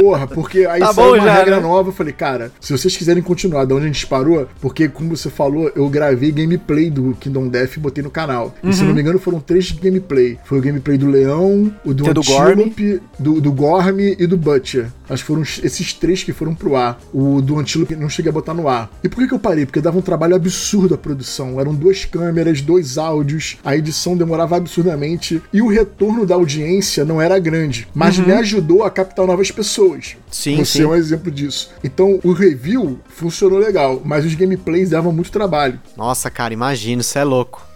Porra, porque aí Tá saiu uma já, regra né? nova. Eu falei, cara, se vocês quiserem continuar de onde a gente parou, porque, como você falou, eu gravei gameplay do Kingdom Death e botei no canal. E se não me engano, foram três gameplay. Foi o gameplay do Leão, o do do Antílope, do, do Gorme e do Butcher. Acho que foram esses três que foram pro ar. O do Antílope não cheguei a botar no ar. E por que, que eu parei? Porque dava um trabalho absurdo a produção. Eram duas câmeras, dois áudios, a edição demorava absurdamente e o retorno da audiência não era grande. Mas me ajudou a captar novas pessoas. Sim, Você sim. é um exemplo disso. Então o review funcionou legal, mas os gameplays davam muito trabalho. Nossa, cara, imagina, isso é louco.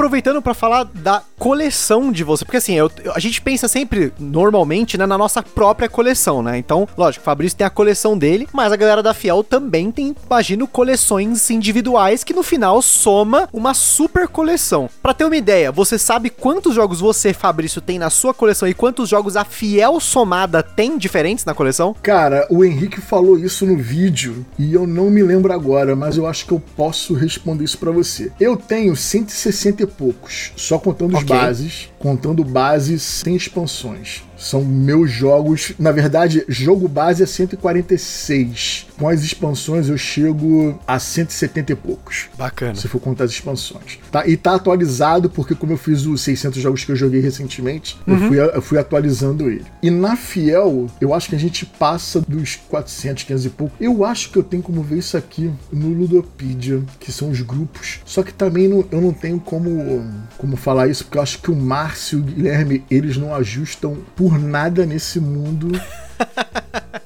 Aproveitando pra falar da coleção de você, porque assim, eu- a gente pensa sempre, normalmente, né, na nossa própria coleção, né? Então, lógico, o Fabrício tem a coleção dele, mas a galera da Fiel também tem, imagino, coleções individuais que no final soma uma super coleção. Pra ter uma ideia, você sabe quantos jogos você, Fabrício, tem na sua coleção e quantos jogos a Fiel somada tem diferentes na coleção? Cara, o Henrique falou isso no vídeo e eu não me lembro agora, mas eu acho que eu posso responder isso pra você. Eu tenho 160 e poucos, só contando os bases. Contando bases sem expansões. São meus jogos. Na verdade, jogo base é 146. Com as expansões eu chego a 170 e poucos. Bacana. Se for contar as expansões. Tá, e tá atualizado porque, como eu fiz os 600 jogos que eu joguei recentemente, eu, fui, eu fui atualizando ele. E na Fiel, eu acho que a gente passa dos 400, 500 e pouco. Eu acho que eu tenho como ver isso aqui no Ludopedia, que são os grupos. Só que também não- eu não tenho como, como falar isso, porque eu acho que o Márcio e o Guilherme, eles não ajustam por nada nesse mundo.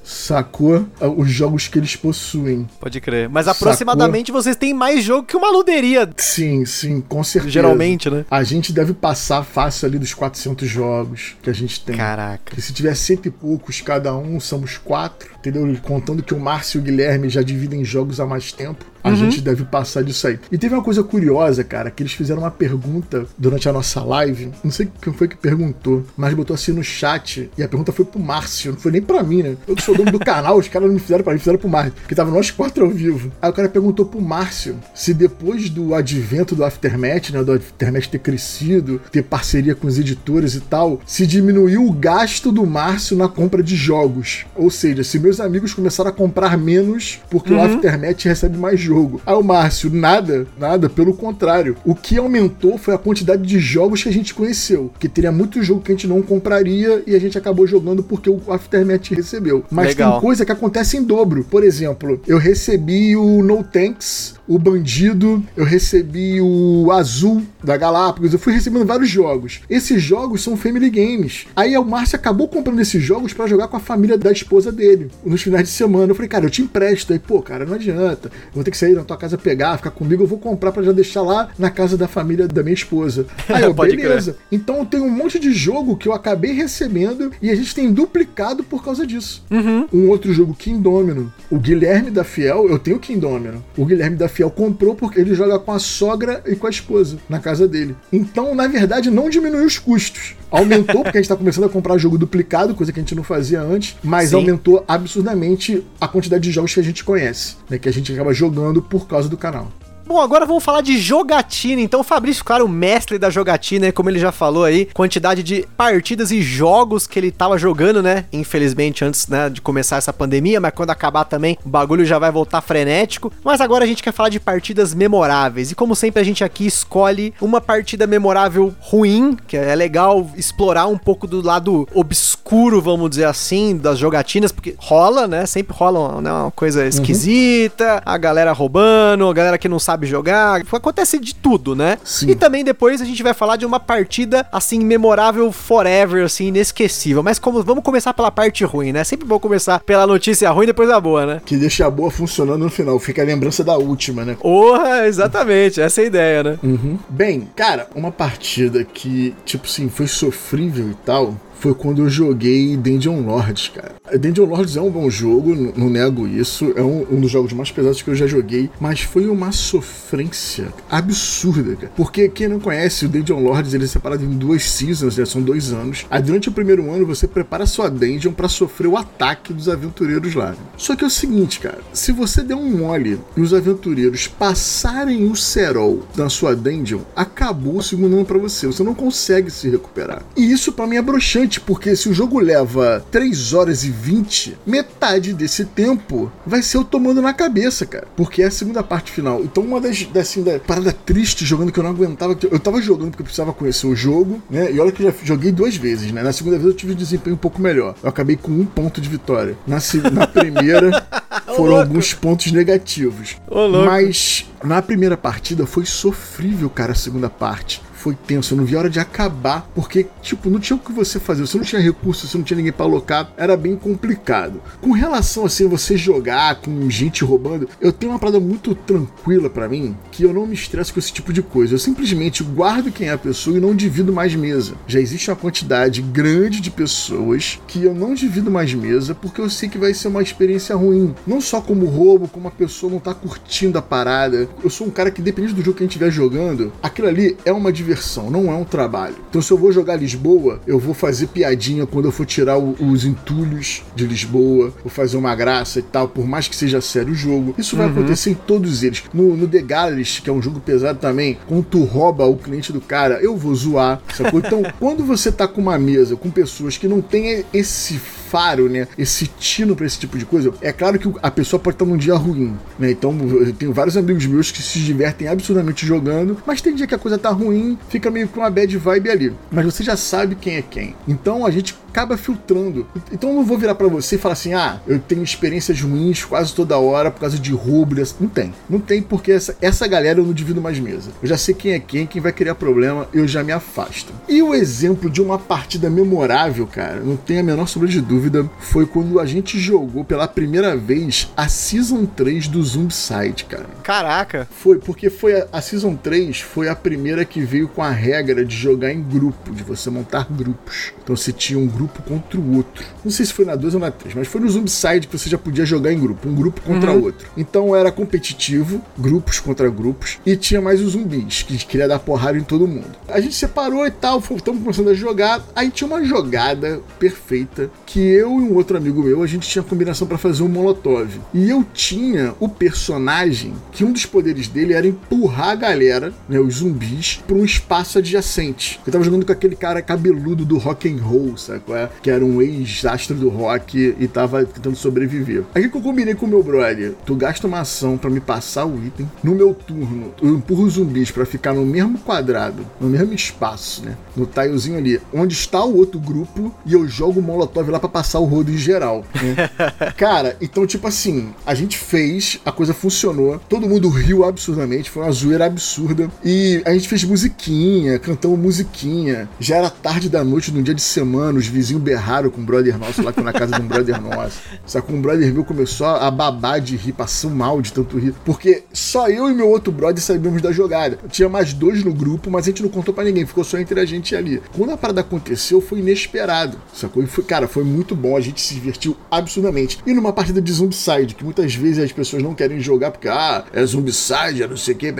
Sacou? Os jogos que eles possuem. Pode crer. Mas Sacou? aproximadamente vocês têm mais jogo que uma luderia. Sim, sim, com certeza. Geralmente, né? A gente deve passar fácil ali dos 400 jogos que a gente tem. Caraca. Que se tiver cento e poucos cada um, somos quatro, entendeu? Contando que o Márcio e o Guilherme já dividem jogos há mais tempo, a gente deve passar disso aí. E teve uma coisa curiosa, cara, que eles fizeram uma pergunta durante a nossa live, não sei quem foi que perguntou, mas botou assim no chat, e a pergunta foi pro Márcio, não foi nem pra mim, né? Eu que sou dono do canal, os caras não me fizeram pra mim, fizeram pro Márcio, porque tava nós quatro ao vivo. Aí o cara perguntou pro Márcio se depois do advento do Aftermath, né, do Aftermath ter crescido, ter parceria com os editores e tal, se diminuiu o gasto do Márcio na compra de jogos. Ou seja, se meus amigos começaram a comprar menos porque o Aftermath recebe mais jogo. Aí o Márcio, nada, nada, pelo contrário. O que aumentou foi a quantidade de jogos que a gente conheceu. Que teria muito jogo que a gente não compraria e a gente acabou jogando porque o Aftermath recebeu. Mas Legal. tem coisa que acontece em dobro. Por exemplo, eu recebi o No Tanks, o Bandido, eu recebi o Azul da Galápagos, eu fui recebendo vários jogos. Esses jogos são family games. Aí o Márcio acabou comprando esses jogos pra jogar com a família da esposa dele, nos finais de semana. Eu falei, cara, eu te empresto. Aí, pô, cara, não adianta. Eu vou ter que sair na tua casa pegar, ficar comigo, eu vou comprar pra já deixar lá na casa da família da minha esposa. Aí eu, beleza. Então tem um monte de jogo que eu acabei recebendo e a gente tem duplicado por causa disso. Um outro jogo, Kingdomino. O Guilherme da Fiel, eu tenho Kingdomino. O Guilherme da Fiel Rafael comprou porque ele joga com a sogra e com a esposa na casa dele. Então, na verdade, não diminuiu os custos. Aumentou porque a gente tá começando a comprar jogo duplicado, coisa que a gente não fazia antes, mas Sim. aumentou absurdamente a quantidade de jogos que a gente conhece, né? Que a gente acaba jogando por causa do canal. Bom, agora vamos falar de jogatina. Então, o Fabrício, claro, o mestre da jogatina, né? como ele já falou aí, quantidade de partidas e jogos que ele tava jogando, né? Infelizmente, antes né, de começar essa pandemia, mas quando acabar também, o bagulho já vai voltar frenético. Mas agora a gente quer falar de partidas memoráveis. E como sempre, a gente aqui escolhe uma partida memorável ruim, que é legal explorar um pouco do lado obscuro, vamos dizer assim, das jogatinas, porque rola, né? Sempre rola né, uma coisa esquisita, a galera roubando, a galera que não sabe jogar. Acontece de tudo, né? Sim. E também depois a gente vai falar de uma partida, assim, memorável forever, assim, inesquecível. Mas como vamos começar pela parte ruim, né? Sempre vou começar pela notícia ruim, depois a boa, né? Que deixa a boa funcionando no final. Fica a lembrança da última, né? Porra, exatamente, essa é a ideia, né? Uhum. Bem, cara, uma partida que, tipo assim, foi sofrível e tal. Foi quando eu joguei Dungeon Lords, cara. Dungeon Lords é um bom jogo, não nego isso. É um, um dos jogos mais pesados que eu já joguei. Mas foi uma sofrência absurda, cara. Porque quem não conhece, o Dungeon Lords ele é separado em duas seasons, né? São dois anos. Aí durante o primeiro ano você prepara sua dungeon pra sofrer o ataque dos aventureiros lá. Só que é o seguinte, cara. Se você der um mole e os aventureiros passarem o cerol na sua dungeon, acabou o segundo ano pra você. Você não consegue se recuperar. E isso pra mim é broxante, porque se o jogo leva 3 horas e 20, metade desse tempo vai ser eu tomando na cabeça, cara. Porque é a segunda parte final. Então, uma das, das assim, da parada triste jogando que eu não aguentava. Eu tava jogando porque eu precisava conhecer o jogo, né? E olha que eu já joguei duas vezes, né? Na segunda vez eu tive um desempenho um pouco melhor. Eu acabei com um ponto de vitória. Na, na primeira foram alguns pontos negativos. Ô. Mas na primeira partida foi sofrível, cara, a segunda parte. Foi tenso, eu não vi a hora de acabar, porque, tipo, não tinha o que você fazer, você não tinha recurso, você não tinha ninguém pra alocar, era bem complicado. Com relação, assim, a você jogar com gente roubando, eu tenho uma parada muito tranquila pra mim, que eu não me estresso com esse tipo de coisa. Eu simplesmente guardo quem é a pessoa e não divido mais mesa. Já existe uma quantidade grande de pessoas que eu não divido mais mesa, porque eu sei que vai ser uma experiência ruim. Não só como roubo, como a pessoa não tá curtindo a parada. Eu sou um cara que, dependendo do jogo que a gente estiver jogando, aquilo ali é uma diversão, não é um trabalho. Então, se eu vou jogar Lisboa, eu vou fazer piadinha quando eu for tirar o- os entulhos de Lisboa, vou fazer uma graça e tal, por mais que seja sério o jogo. Isso vai acontecer em todos eles. No, no The Galleries, que é um jogo pesado também, quando tu rouba o cliente do cara, eu vou zoar, sacou? Então, quando você tá com uma mesa com pessoas que não têm esse faro, né? Esse tino pra esse tipo de coisa. É claro que a pessoa pode estar num dia ruim, né? Então eu tenho vários amigos meus que se divertem absurdamente jogando, mas tem dia que a coisa tá ruim, fica meio com uma bad vibe ali. Mas você já sabe quem é quem. Então a gente acaba filtrando. Então eu não vou virar pra você e falar assim: "Ah, eu tenho experiências ruins quase toda hora por causa de roubo". dessa-" Não tem. Não tem porque essa, essa galera eu não divido mais mesa. Eu já sei quem é quem, quem vai criar problema, eu já me afasto. E o exemplo de uma partida memorável, cara, não tem a menor sombra de dúvida, foi quando a gente jogou pela primeira vez a Season 3 do Zombicide, cara. Caraca. Foi, porque foi a, a Season 3 foi a primeira que veio com a regra de jogar em grupo, de você montar grupos. Então você tinha um grupo contra o outro. Não sei se foi na 2 ou na 3, mas foi no Zombicide que você já podia jogar em grupo, um grupo contra outro. Então era competitivo, grupos contra grupos, e tinha mais os zumbis, que queria dar porrada em todo mundo. A gente separou e tal, estamos começando a jogar, aí tinha uma jogada perfeita que eu e um outro amigo meu, a gente tinha combinação pra fazer um molotov. E eu tinha o personagem que um dos poderes dele era empurrar a galera, né, os zumbis, pra um espaço adjacente. Eu tava jogando com aquele cara cabeludo do rock and roll, sabe qual é? Que era um ex-astro do rock e tava tentando sobreviver. Aí que eu combinei com o meu brother? Tu gasta uma ação pra me passar o item. No meu turno, eu empurro os zumbis pra ficar no mesmo quadrado, no mesmo espaço, né? No tilezinho ali, onde está o outro grupo, e eu jogo o molotov lá pra passar o rodo em geral. Né? Cara, então, tipo assim, a gente fez, a coisa funcionou, todo mundo riu absurdamente, foi uma zoeira absurda. E a gente fez musiquinha, cantamos musiquinha. Já era tarde da noite, num dia de semana, os vizinhos berraram com um brother nosso lá, que na casa de um brother nosso. Só que um brother meu começou a babar de rir, passou mal de tanto rir. Porque só eu e meu outro brother sabíamos da jogada. Tinha mais dois no grupo, mas a gente não contou pra ninguém, ficou só entre a gente ali. Quando a parada aconteceu, foi inesperado, sacou? E foi, cara, foi muito muito bom, a gente se divertiu absurdamente. E numa partida de Zombicide, que muitas vezes as pessoas não querem jogar porque, ah, é Zombicide, é não sei o que,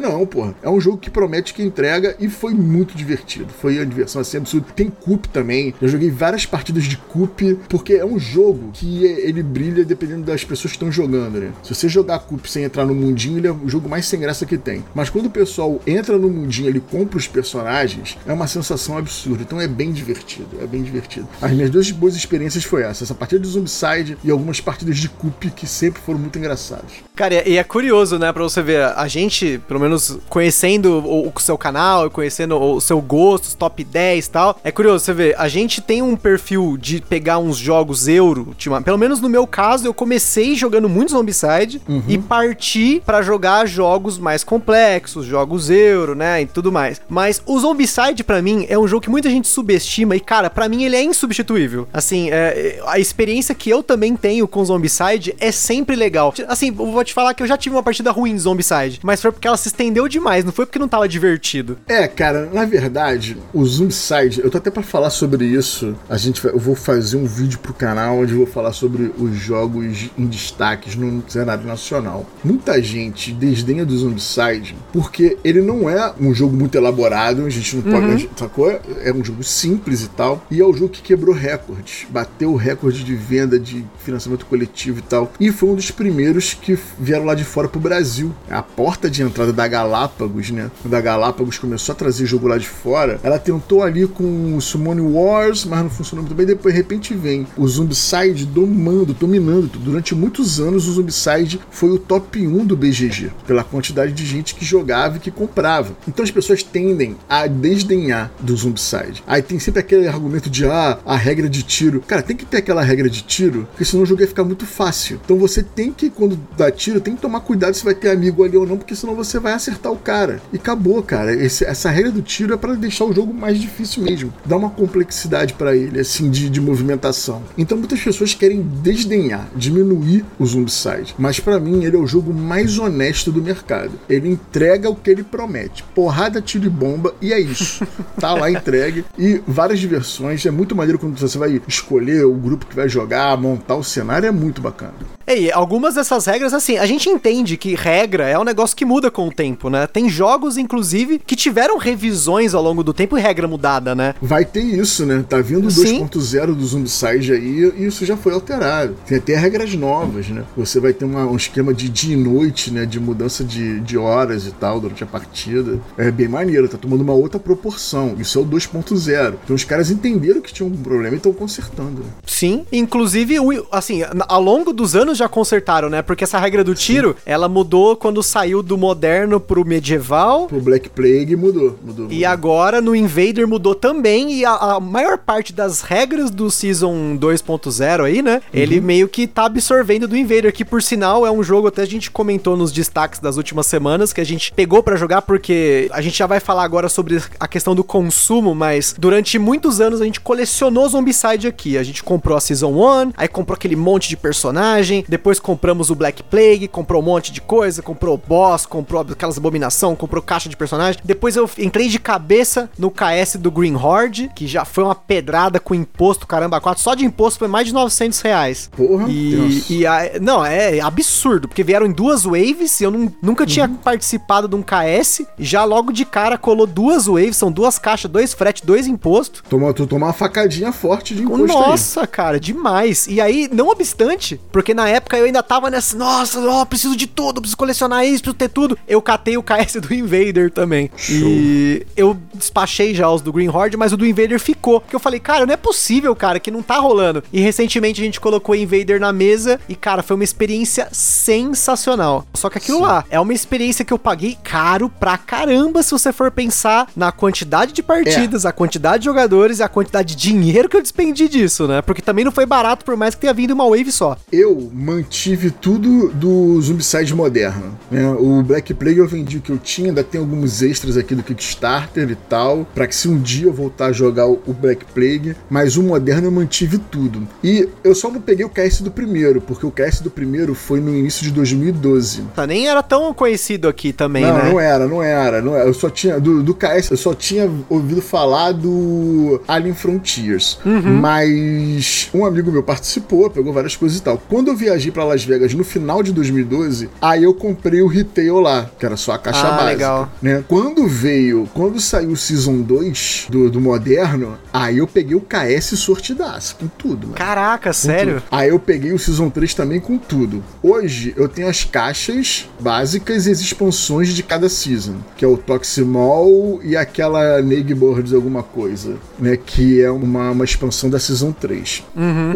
não, porra. É um jogo que promete que entrega e foi muito divertido. Foi uma diversão assim absurda. Tem Coop também. Eu joguei várias partidas de Coop, porque é um jogo que ele brilha dependendo das pessoas que estão jogando, né? Se você jogar Coop sem entrar no mundinho, ele é o jogo mais sem graça que tem. Mas quando o pessoal entra no mundinho, ele compra os personagens, é uma sensação absurda. Então é bem divertido, é bem divertido. As minhas duas boas experiências foi essa, essa partida de Zombicide e algumas partidas de Coop que sempre foram muito engraçadas. Cara, e é curioso, né, pra você ver, a gente, pelo menos conhecendo o, o seu canal, conhecendo o seu gosto, os top 10 e tal, é curioso, você vê, a gente tem um perfil de pegar uns jogos euro, pelo menos no meu caso, eu comecei jogando muito Zombicide uhum. e parti para jogar jogos mais complexos, jogos euro, né, e tudo mais. Mas o Zombicide, para mim, é um jogo que muita gente subestima e, cara, para mim ele é insubstituível. Assim, é, a experiência que eu também tenho com Zombicide é sempre legal. Assim, eu vou te falar que eu já tive uma partida ruim em Zombicide, mas foi porque ela se estendeu demais, não foi porque não tava divertido. É, cara, na verdade, o Zombicide, eu tô até para falar sobre isso. A gente vai, eu vou fazer um vídeo pro canal onde eu vou falar sobre os jogos em destaques no cenário nacional. Muita gente desdenha do Zombicide porque ele não é um jogo muito elaborado, a gente não pode, uhum. sacou? É um jogo simples e tal, e é o jogo que quebrou recordes, bateu o recorde de venda de financiamento coletivo e tal, e foi um dos primeiros que vieram lá de fora pro Brasil. A porta de entrada da Galápagos, né? Quando a Galápagos começou a trazer jogo lá de fora, ela tentou ali com o Summon Wars, mas não funcionou muito bem. Depois, de repente, vem o Zombicide domando, dominando. Durante muitos anos, o Zombicide foi o top 1 do BGG, pela quantidade de gente que jogava e que comprava. Então as pessoas tendem a desdenhar do Zombicide. Aí tem sempre aquele argumento de, ah, a regra de tiro. Cara, tem que ter aquela regra de tiro, porque senão o jogo ia ficar muito fácil. Então você tem que, quando dá tiro, tem que tomar cuidado se vai ter amigo ali ou não, porque senão você vai acertar o cara. E acabou, cara. Esse, essa regra do tiro é para deixar o jogo mais difícil mesmo. Dá uma complexidade para ele, assim, de, de movimentação. Então muitas pessoas querem desdenhar, diminuir o Zombicide. Mas para mim, ele é o jogo mais honesto do mercado. Ele entrega o que ele promete. Porrada, tiro e bomba, e é isso. tá lá entregue. E várias diversões. É muito maneiro quando você vai escolher o grupo que vai jogar, montar o cenário, é muito bacana. E algumas dessas regras, assim, a gente entende que regra é um negócio que muda com o tempo, né? Tem jogos, inclusive, que tiveram revisões ao longo do tempo e regra mudada, né? Vai ter isso, né? Tá vindo 2.0 do Zombicide aí e isso já foi alterado. Tem até regras novas, né? Você vai ter uma, um esquema de dia e noite, né? De mudança de, de horas e tal durante a partida. É bem maneiro, tá tomando uma outra proporção. Isso é o 2.0. Então os caras entenderam que tinha um problema e estão consertando. Né? Sim, inclusive, assim, ao longo dos anos já consertaram, né? Porque essa regra do tiro, Sim. ela mudou quando saiu do moderno pro medieval. Pro Black Plague mudou. mudou, mudou. E agora no Invader mudou também. E a, a maior parte das regras do Season 2.0 aí, né? Uhum. Ele meio que tá absorvendo do Invader, que por sinal é um jogo, até a gente comentou nos destaques das últimas semanas, que a gente pegou para jogar, porque a gente já vai falar agora sobre a questão do consumo, mas durante muitos anos a gente colecionou Zombicide aqui. A gente comprou a Season 1, aí comprou aquele monte de personagem, depois compramos o Black Plague, comprou um monte de coisa, comprou boss, comprou aquelas abominação, comprou caixa de personagem. Depois eu entrei de cabeça no KS do Green Horde, que já foi uma pedrada com imposto, caramba, 4. Só de imposto foi mais de 900 reais. Porra, e, e a, Não, é absurdo, porque vieram em duas waves, eu não, nunca tinha uhum. participado de um KS, já logo de cara colou duas waves, são duas caixas, dois frete, dois impostos. Toma, tu tomou uma facadinha forte de imposto Nossa, cara, demais. E aí, não obstante, porque na época eu ainda tava nessa, nossa, ó, preciso de tudo, preciso colecionar isso, preciso ter tudo. Eu catei o KS do Invader também. Show. E eu despachei já os do Green Horde, mas o do Invader ficou. Porque eu falei, cara, não é possível, cara, que não tá rolando. E recentemente a gente colocou o Invader na mesa e, cara, foi uma experiência sensacional. Só que aquilo Sim. lá é uma experiência que eu paguei caro pra caramba se você for pensar na quantidade de partidas, é. a quantidade de jogadores e a quantidade de dinheiro que eu despendi disso, né? Porque também não foi barato, por mais que tenha vindo uma wave só. Eu mantive tudo do Zombicide moderno. Né? O Black Plague eu vendi o que eu tinha, ainda tem alguns extras aqui do Kickstarter e tal, para que se um dia eu voltar a jogar o Black Plague, mas o moderno eu mantive tudo. E eu só não peguei o KS do primeiro, porque o KS do primeiro foi no início de 2012. Tá, nem era tão conhecido aqui também, não, né? Não, era, não era, não era. Eu só tinha, do, do KS, eu só tinha ouvido falar do Alien Frontiers. Uhum. Mas Mas um amigo meu participou, pegou várias coisas e tal. Quando eu viajei para Las Vegas no final de 2012, aí eu comprei o retail lá, que era só a caixa Ah, básica. legal. Né? Quando veio, quando saiu o Season 2 do, do Moderno, aí eu peguei o KS sortidaço, com tudo, mano. Caraca, Com sério? tudo. Aí eu peguei o Season 3 também com tudo. Hoje eu tenho as caixas básicas e as expansões de cada Season, que é o Toximol e aquela Neighborhoods alguma coisa, né? Que é uma, uma expansão da Season 3.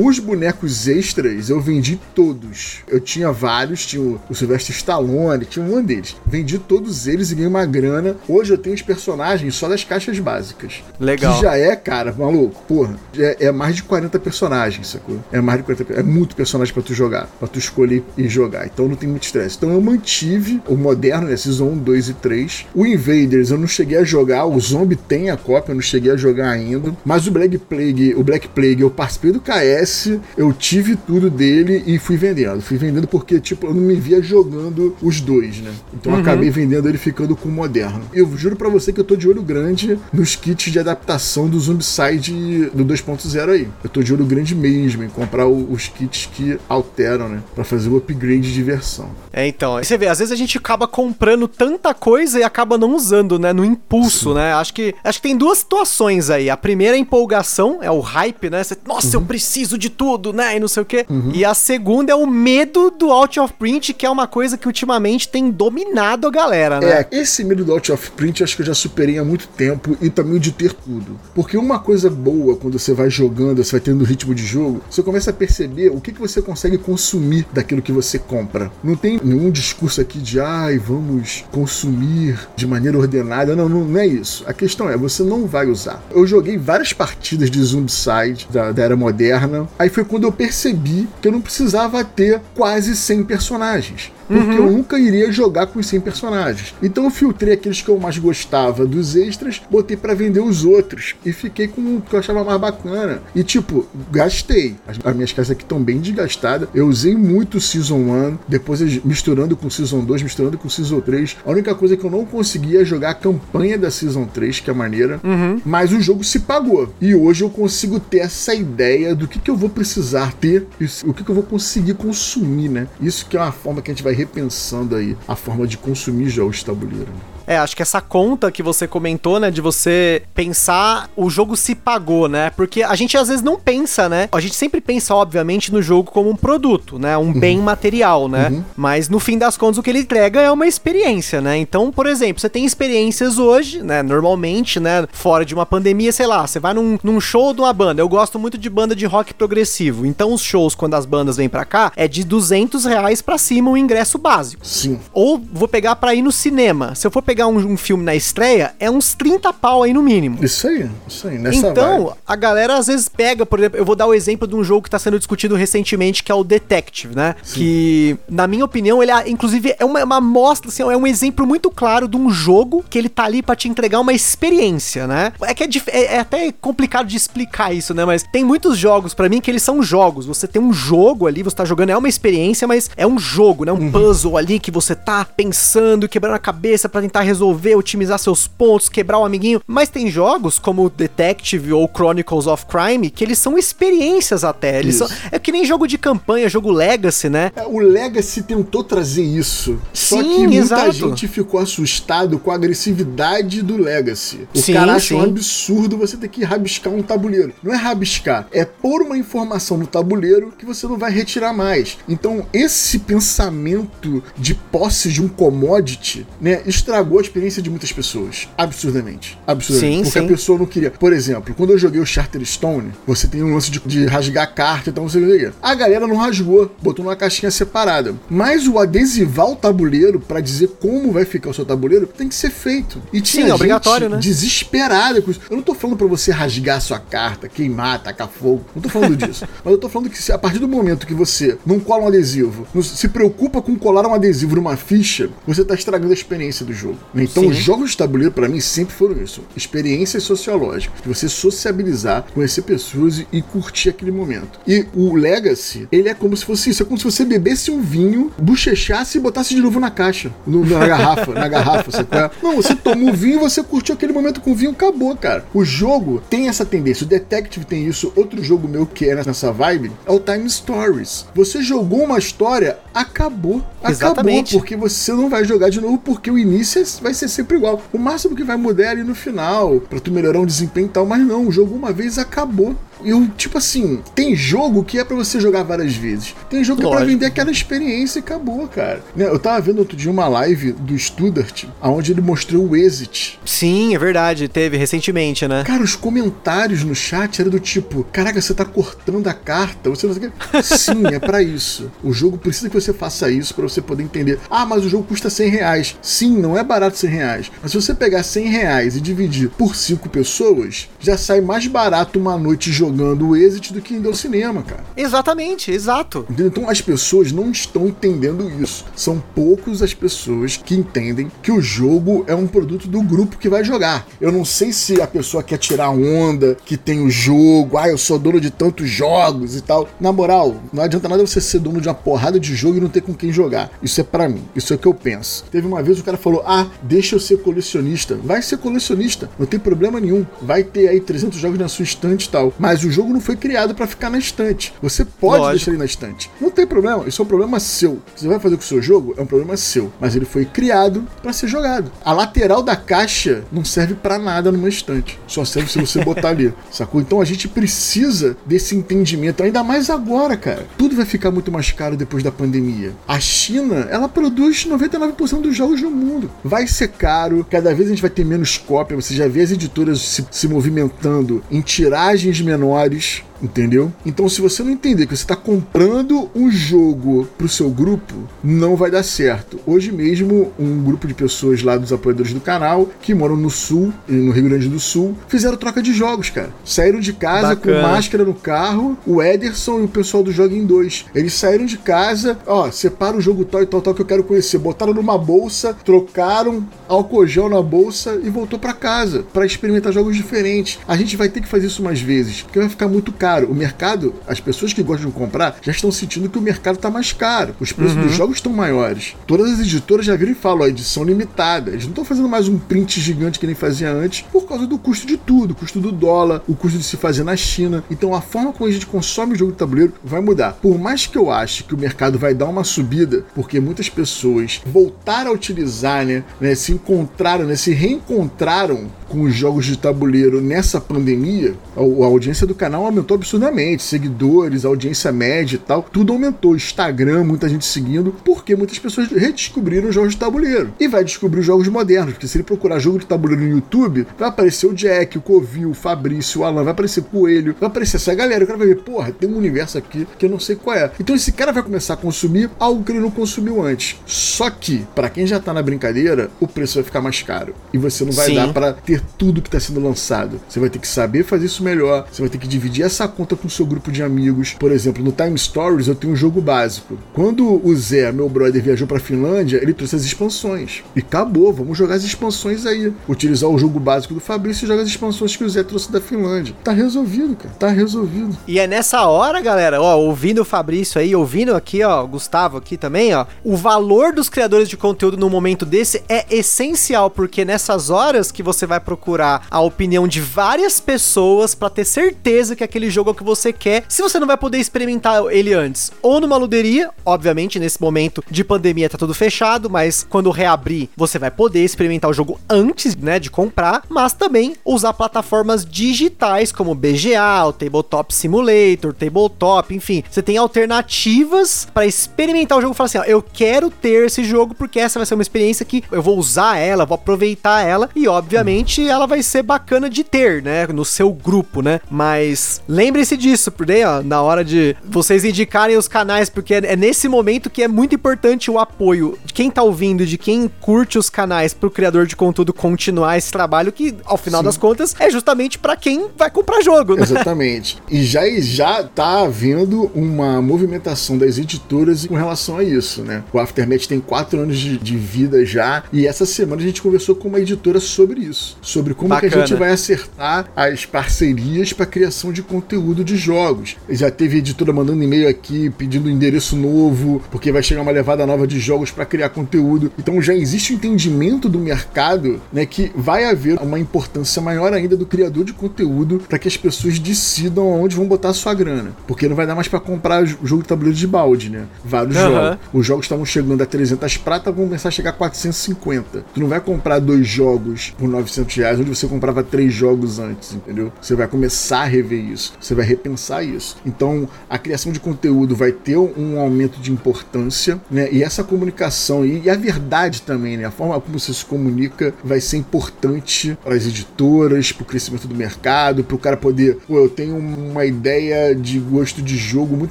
Os bonecos extras eu vendi todos. Eu tinha vários, tinha o, o Sylvester Stallone, tinha um deles. Vendi todos eles e ganhei uma grana. Hoje eu tenho os personagens só das caixas básicas. Legal. Que já é, cara, maluco, porra, é, é mais de 40 personagens, sacou? É mais de 40 É muito personagem pra tu jogar, pra tu escolher e jogar. Então não tem muito estresse. Então eu mantive o moderno, né? Season 1, 2 e 3. O Invaders eu não cheguei a jogar, o Zombie tem a cópia, eu não cheguei a jogar ainda. Mas o Black Plague, o Black Plague, eu participei do KS, eu tive tudo dele e fui vendendo. Fui vendendo porque, tipo, eu não me via jogando os dois, né? Então eu acabei vendendo ele ficando com o moderno. Eu juro pra você que eu tô de olho grande nos kits de adaptação do Zombicide do 2.0 aí. Eu tô de olho grande mesmo em comprar o- os kits que alteram, né? Pra fazer o upgrade de versão. É, então, você vê, às vezes a gente acaba comprando tanta coisa e acaba não usando, né, no impulso, né? Acho que acho que tem duas situações aí. A primeira é a empolgação, é o hype, né? Você, Nossa, eu preciso de tudo, né? E não sei o quê. E a segunda é o medo do out of print, que é uma coisa que ultimamente tem dominado a galera, né? É, esse medo do out of print acho que eu já superei há muito tempo e também o de ter tudo. Porque uma coisa boa quando você vai jogando, você vai tendo ritmo de jogo, você começa a perceber o que, que você consegue consumir daquilo que você compra. Não tem nenhum discurso aqui de ai, vamos consumir de maneira ordenada. Não, não, não é isso. A questão é, você não vai usar. Eu joguei várias partidas de Zombicide da, da era moderna. Aí foi quando eu percebi que eu não precisava ter quase 100 personagens. Porque eu nunca iria jogar com os 100 personagens. Então eu filtrei aqueles que eu mais gostava dos extras, botei pra vender os outros. E fiquei com o que eu achava mais bacana. E tipo, gastei. As, as minhas casas aqui estão bem desgastadas. Eu usei muito o Season 1, depois misturando com o Season 2, misturando com o Season 3. A única coisa que eu não conseguia é jogar a campanha da Season 3, que é maneira. Mas o jogo se pagou. E hoje eu consigo ter essa ideia do que, que eu vou precisar ter e o que, que eu vou conseguir consumir, né? Isso que é uma forma que a gente vai repensando aí a forma de consumir jogos de tabuleiro. É, acho que essa conta que você comentou, né, de você pensar o jogo se pagou, né? Porque a gente às vezes não pensa, né? A gente sempre pensa, obviamente, no jogo como um produto, né? Um bem material, né? Mas no fim das contas, o que ele entrega é uma experiência, né? Então, por exemplo, você tem experiências hoje, né? Normalmente, né? Fora de uma pandemia, sei lá, você vai num, num show de uma banda. Eu gosto muito de banda de rock progressivo. Então, os shows, quando as bandas vêm pra cá, é de 200 reais pra cima o ingresso básico. Sim. Ou vou pegar pra ir no cinema. Se eu for pegar um, um filme na estreia, é uns 30 pau aí no mínimo. Isso aí, isso aí, nessa Então, vibe. a galera às vezes pega, por exemplo, eu vou dar o exemplo de um jogo que tá sendo discutido recentemente, que é o Detective, né? Que, na minha opinião, ele, é, inclusive, é uma, uma mostra, assim, é um exemplo muito claro de um jogo que ele tá ali pra te entregar uma experiência, né? É que é, é- é até complicado de explicar isso, né? Mas tem muitos jogos, pra mim, que eles são jogos. Você tem um jogo ali, você tá jogando, é uma experiência, mas é um jogo, né? Um puzzle ali que você tá pensando, quebrando a cabeça pra tentar resolver, otimizar seus pontos, quebrar o amiguinho. Mas tem jogos como Detective ou Chronicles of Crime que eles são experiências até. Eles são, é que nem jogo de campanha, jogo Legacy, né? É, O Legacy tentou trazer isso. só Sim, que muita exato. gente ficou assustado com a agressividade do Legacy. O Sim, cara acha um absurdo você ter que rabiscar um tabuleiro. Não é rabiscar, é pôr uma informação no tabuleiro que você não vai retirar mais. Então, esse pensamento de posse de um commodity, né, estragou a experiência de muitas pessoas. Absurdamente. Absurdamente. Sim, Porque sim. a pessoa não queria. Por exemplo, quando eu joguei o Charterstone, você tem um lance de, de rasgar a carta, então você queria. A galera não rasgou, botou numa caixinha separada. Mas o adesivar o tabuleiro pra dizer como vai ficar o seu tabuleiro tem que ser feito. E tinha Sim, é obrigatório, né? desesperada com isso. Eu não tô falando pra você rasgar a sua carta, queimar, tacar fogo. Não tô falando disso. Mas eu tô falando que se, a partir do momento que você não cola um adesivo, não se preocupa com colar um adesivo numa ficha, você tá estragando a experiência do jogo. Então, Sim. os jogos de tabuleiro, pra mim, sempre foram isso. Experiências sociológicas. De você sociabilizar, conhecer pessoas e, curtir aquele momento. E o Legacy, ele é como se fosse isso. É como se você bebesse um vinho, bochechasse e botasse de novo na caixa. no- na garrafa, na garrafa, qual é? Não, você tomou o vinho, você curtiu aquele momento com o vinho, acabou, cara. O jogo tem essa tendência. O Detective tem isso. Outro jogo meu que é nessa vibe é o Time Stories. Você jogou uma história, acabou. Exatamente. Acabou, porque você não vai jogar de novo, porque o início é- vai ser sempre igual. O máximo que vai mudar é ali no final, pra tu melhorar um desempenho e tal, mas não, o jogo uma vez acabou. Eu, tipo assim, tem jogo que é pra você jogar várias vezes. Tem jogo que é pra Lógico. vender aquela experiência e acabou, cara. Né, Eu tava vendo outro dia uma live do Studart, onde ele mostrou o Exit. Sim, é verdade. Teve recentemente, né? Cara, os comentários no chat eram do tipo: Caraca, você tá cortando a carta. Você não sei o quê. Sim, é pra isso. O jogo precisa que você faça isso pra você poder entender. Ah, mas o jogo custa 100 reais. Sim, não é barato 100 reais. Mas se você pegar 100 reais e dividir por 5 pessoas, já sai mais barato uma noite jogando o Exit do que indo ao cinema, cara. Exatamente, exato. Entendeu? Então as pessoas não estão entendendo isso. São poucos as pessoas que entendem que o jogo é um produto do grupo que vai jogar. Eu não sei se a pessoa quer tirar onda, que tem o jogo, ah, eu sou dono de tantos jogos e tal. Na moral, não adianta nada você ser dono de uma porrada de jogo e não ter com quem jogar. Isso é pra mim. Isso é o que eu penso. Teve uma vez o cara falou: "Ah, deixa eu ser colecionista". Vai ser colecionista, não tem problema nenhum. Vai ter aí 300 jogos na sua estante e tal. Mas o jogo não foi criado pra ficar na estante. Você pode Lógico. deixar ele na estante. Não tem problema, isso é um problema seu. Você vai fazer com o seu jogo, é um problema seu. Mas ele foi criado pra ser jogado. A lateral da caixa não serve pra nada numa estante. Só serve se você botar ali, sacou? Então a gente precisa desse entendimento, ainda mais agora, cara. Tudo vai ficar muito mais caro depois da pandemia. A China, ela produz 99% dos jogos no mundo. Vai ser caro, cada vez a gente vai ter menos cópia. Você já vê as editoras se, se movimentando em tiragens menores. Januáris Entendeu? Então, se você não entender que você está comprando um jogo pro seu grupo, não vai dar certo. Hoje mesmo, um grupo de pessoas lá dos apoiadores do canal, que moram no sul, no Rio Grande do Sul, fizeram troca de jogos, cara. Saíram de casa Bacana. com máscara no carro, o Ederson e o pessoal do Joga em Dois. Eles saíram de casa, ó, separa o jogo tal e tal, tal que eu quero conhecer. Botaram numa bolsa, trocaram álcool gel na bolsa e voltou pra casa pra experimentar jogos diferentes. A gente vai ter que fazer isso mais vezes, porque vai ficar muito caro. O mercado, as pessoas que gostam de comprar, já estão sentindo que o mercado tá mais caro. Os preços dos jogos estão maiores. Todas as editoras já viram e falam, ó, edição limitada. Eles não estão fazendo mais um print gigante que nem fazia antes, por causa do custo de tudo, o custo do dólar, o custo de se fazer na China. Então a forma como a gente consome o jogo de tabuleiro vai mudar. Por mais que eu ache que o mercado vai dar uma subida, porque muitas pessoas voltaram a utilizar, né, né se encontraram, né, se reencontraram com os jogos de tabuleiro nessa pandemia, a, a audiência do canal aumentou absurdamente, seguidores, audiência média e tal, tudo aumentou. Instagram, muita gente seguindo, porque muitas pessoas redescobriram os jogos de tabuleiro. E vai descobrir os jogos modernos, porque se ele procurar jogo de tabuleiro no YouTube, vai aparecer o Jack, o Covil, o Fabrício, o Alan, vai aparecer Coelho, vai aparecer essa galera. O cara vai ver, porra, tem um universo aqui que eu não sei qual é. Então esse cara vai começar a consumir algo que ele não consumiu antes. Só que, para quem já tá na brincadeira, o preço vai ficar mais caro. E você não vai Sim. dar para ter tudo que tá sendo lançado. Você vai ter que saber fazer isso melhor. Você vai ter que dividir essa conta com o seu grupo de amigos. Por exemplo, no Time Stories eu tenho um jogo básico. Quando o Zé, meu brother, viajou pra Finlândia, ele trouxe as expansões. E acabou, vamos jogar as expansões aí. Utilizar o jogo básico do Fabrício e jogar as expansões que o Zé trouxe da Finlândia. Tá resolvido, cara. Tá resolvido. E é nessa hora, galera, ó, ouvindo o Fabrício aí, ouvindo aqui, ó, o Gustavo aqui também, ó, o valor dos criadores de conteúdo no momento desse é essencial, porque nessas horas que você vai procurar a opinião de várias pessoas pra ter certeza que aquele jogo é o que você quer, se você não vai poder experimentar ele antes, ou numa luderia, obviamente nesse momento de pandemia tá tudo fechado, mas quando reabrir, você vai poder experimentar o jogo antes, né, de comprar, mas também usar plataformas digitais como BGA, o Tabletop Simulator, Tabletop, enfim, você tem alternativas pra experimentar o jogo e falar assim, ó, eu quero ter esse jogo porque essa vai ser uma experiência que eu vou usar ela, vou aproveitar ela e obviamente ela vai ser bacana de ter, né, no seu grupo, né? Mas lembre-se disso, porque ó, na hora de vocês indicarem os canais, porque é, é nesse momento que é muito importante o apoio de quem tá ouvindo, de quem curte os canais pro criador de conteúdo continuar esse trabalho que ao final Sim. das contas é justamente para quem vai comprar jogo, né? Exatamente. E já já tá havendo uma movimentação das editoras com relação a isso, né? O Aftermath tem quatro anos de, de vida já e essa semana a gente conversou com uma editora sobre isso, sobre como Bacana. que a gente vai acertar as parcerias para criação de conteúdo de jogos. Já teve editora mandando e-mail aqui pedindo um endereço novo, porque vai chegar uma levada nova de jogos para criar conteúdo. Então já existe um entendimento do mercado, né, que vai haver uma importância maior ainda do criador de conteúdo para que as pessoas decidam onde vão botar a sua grana, porque não vai dar mais para comprar o jogo de tabuleiro de balde, né? Vários uhum. jogos. Os jogos estavam chegando a 300 prata, vão começar a chegar a 450. Tu não vai comprar dois jogos por 900 reais, onde você comprava três jogos antes, entendeu? Você vai começar a rever isso, você vai repensar isso. Então, a criação de conteúdo vai ter um aumento de importância, né? E essa comunicação e, a verdade também, né? A forma como você se comunica vai ser importante para as editoras, para o crescimento do mercado, para o cara poder, pô, eu tenho uma ideia de gosto de jogo muito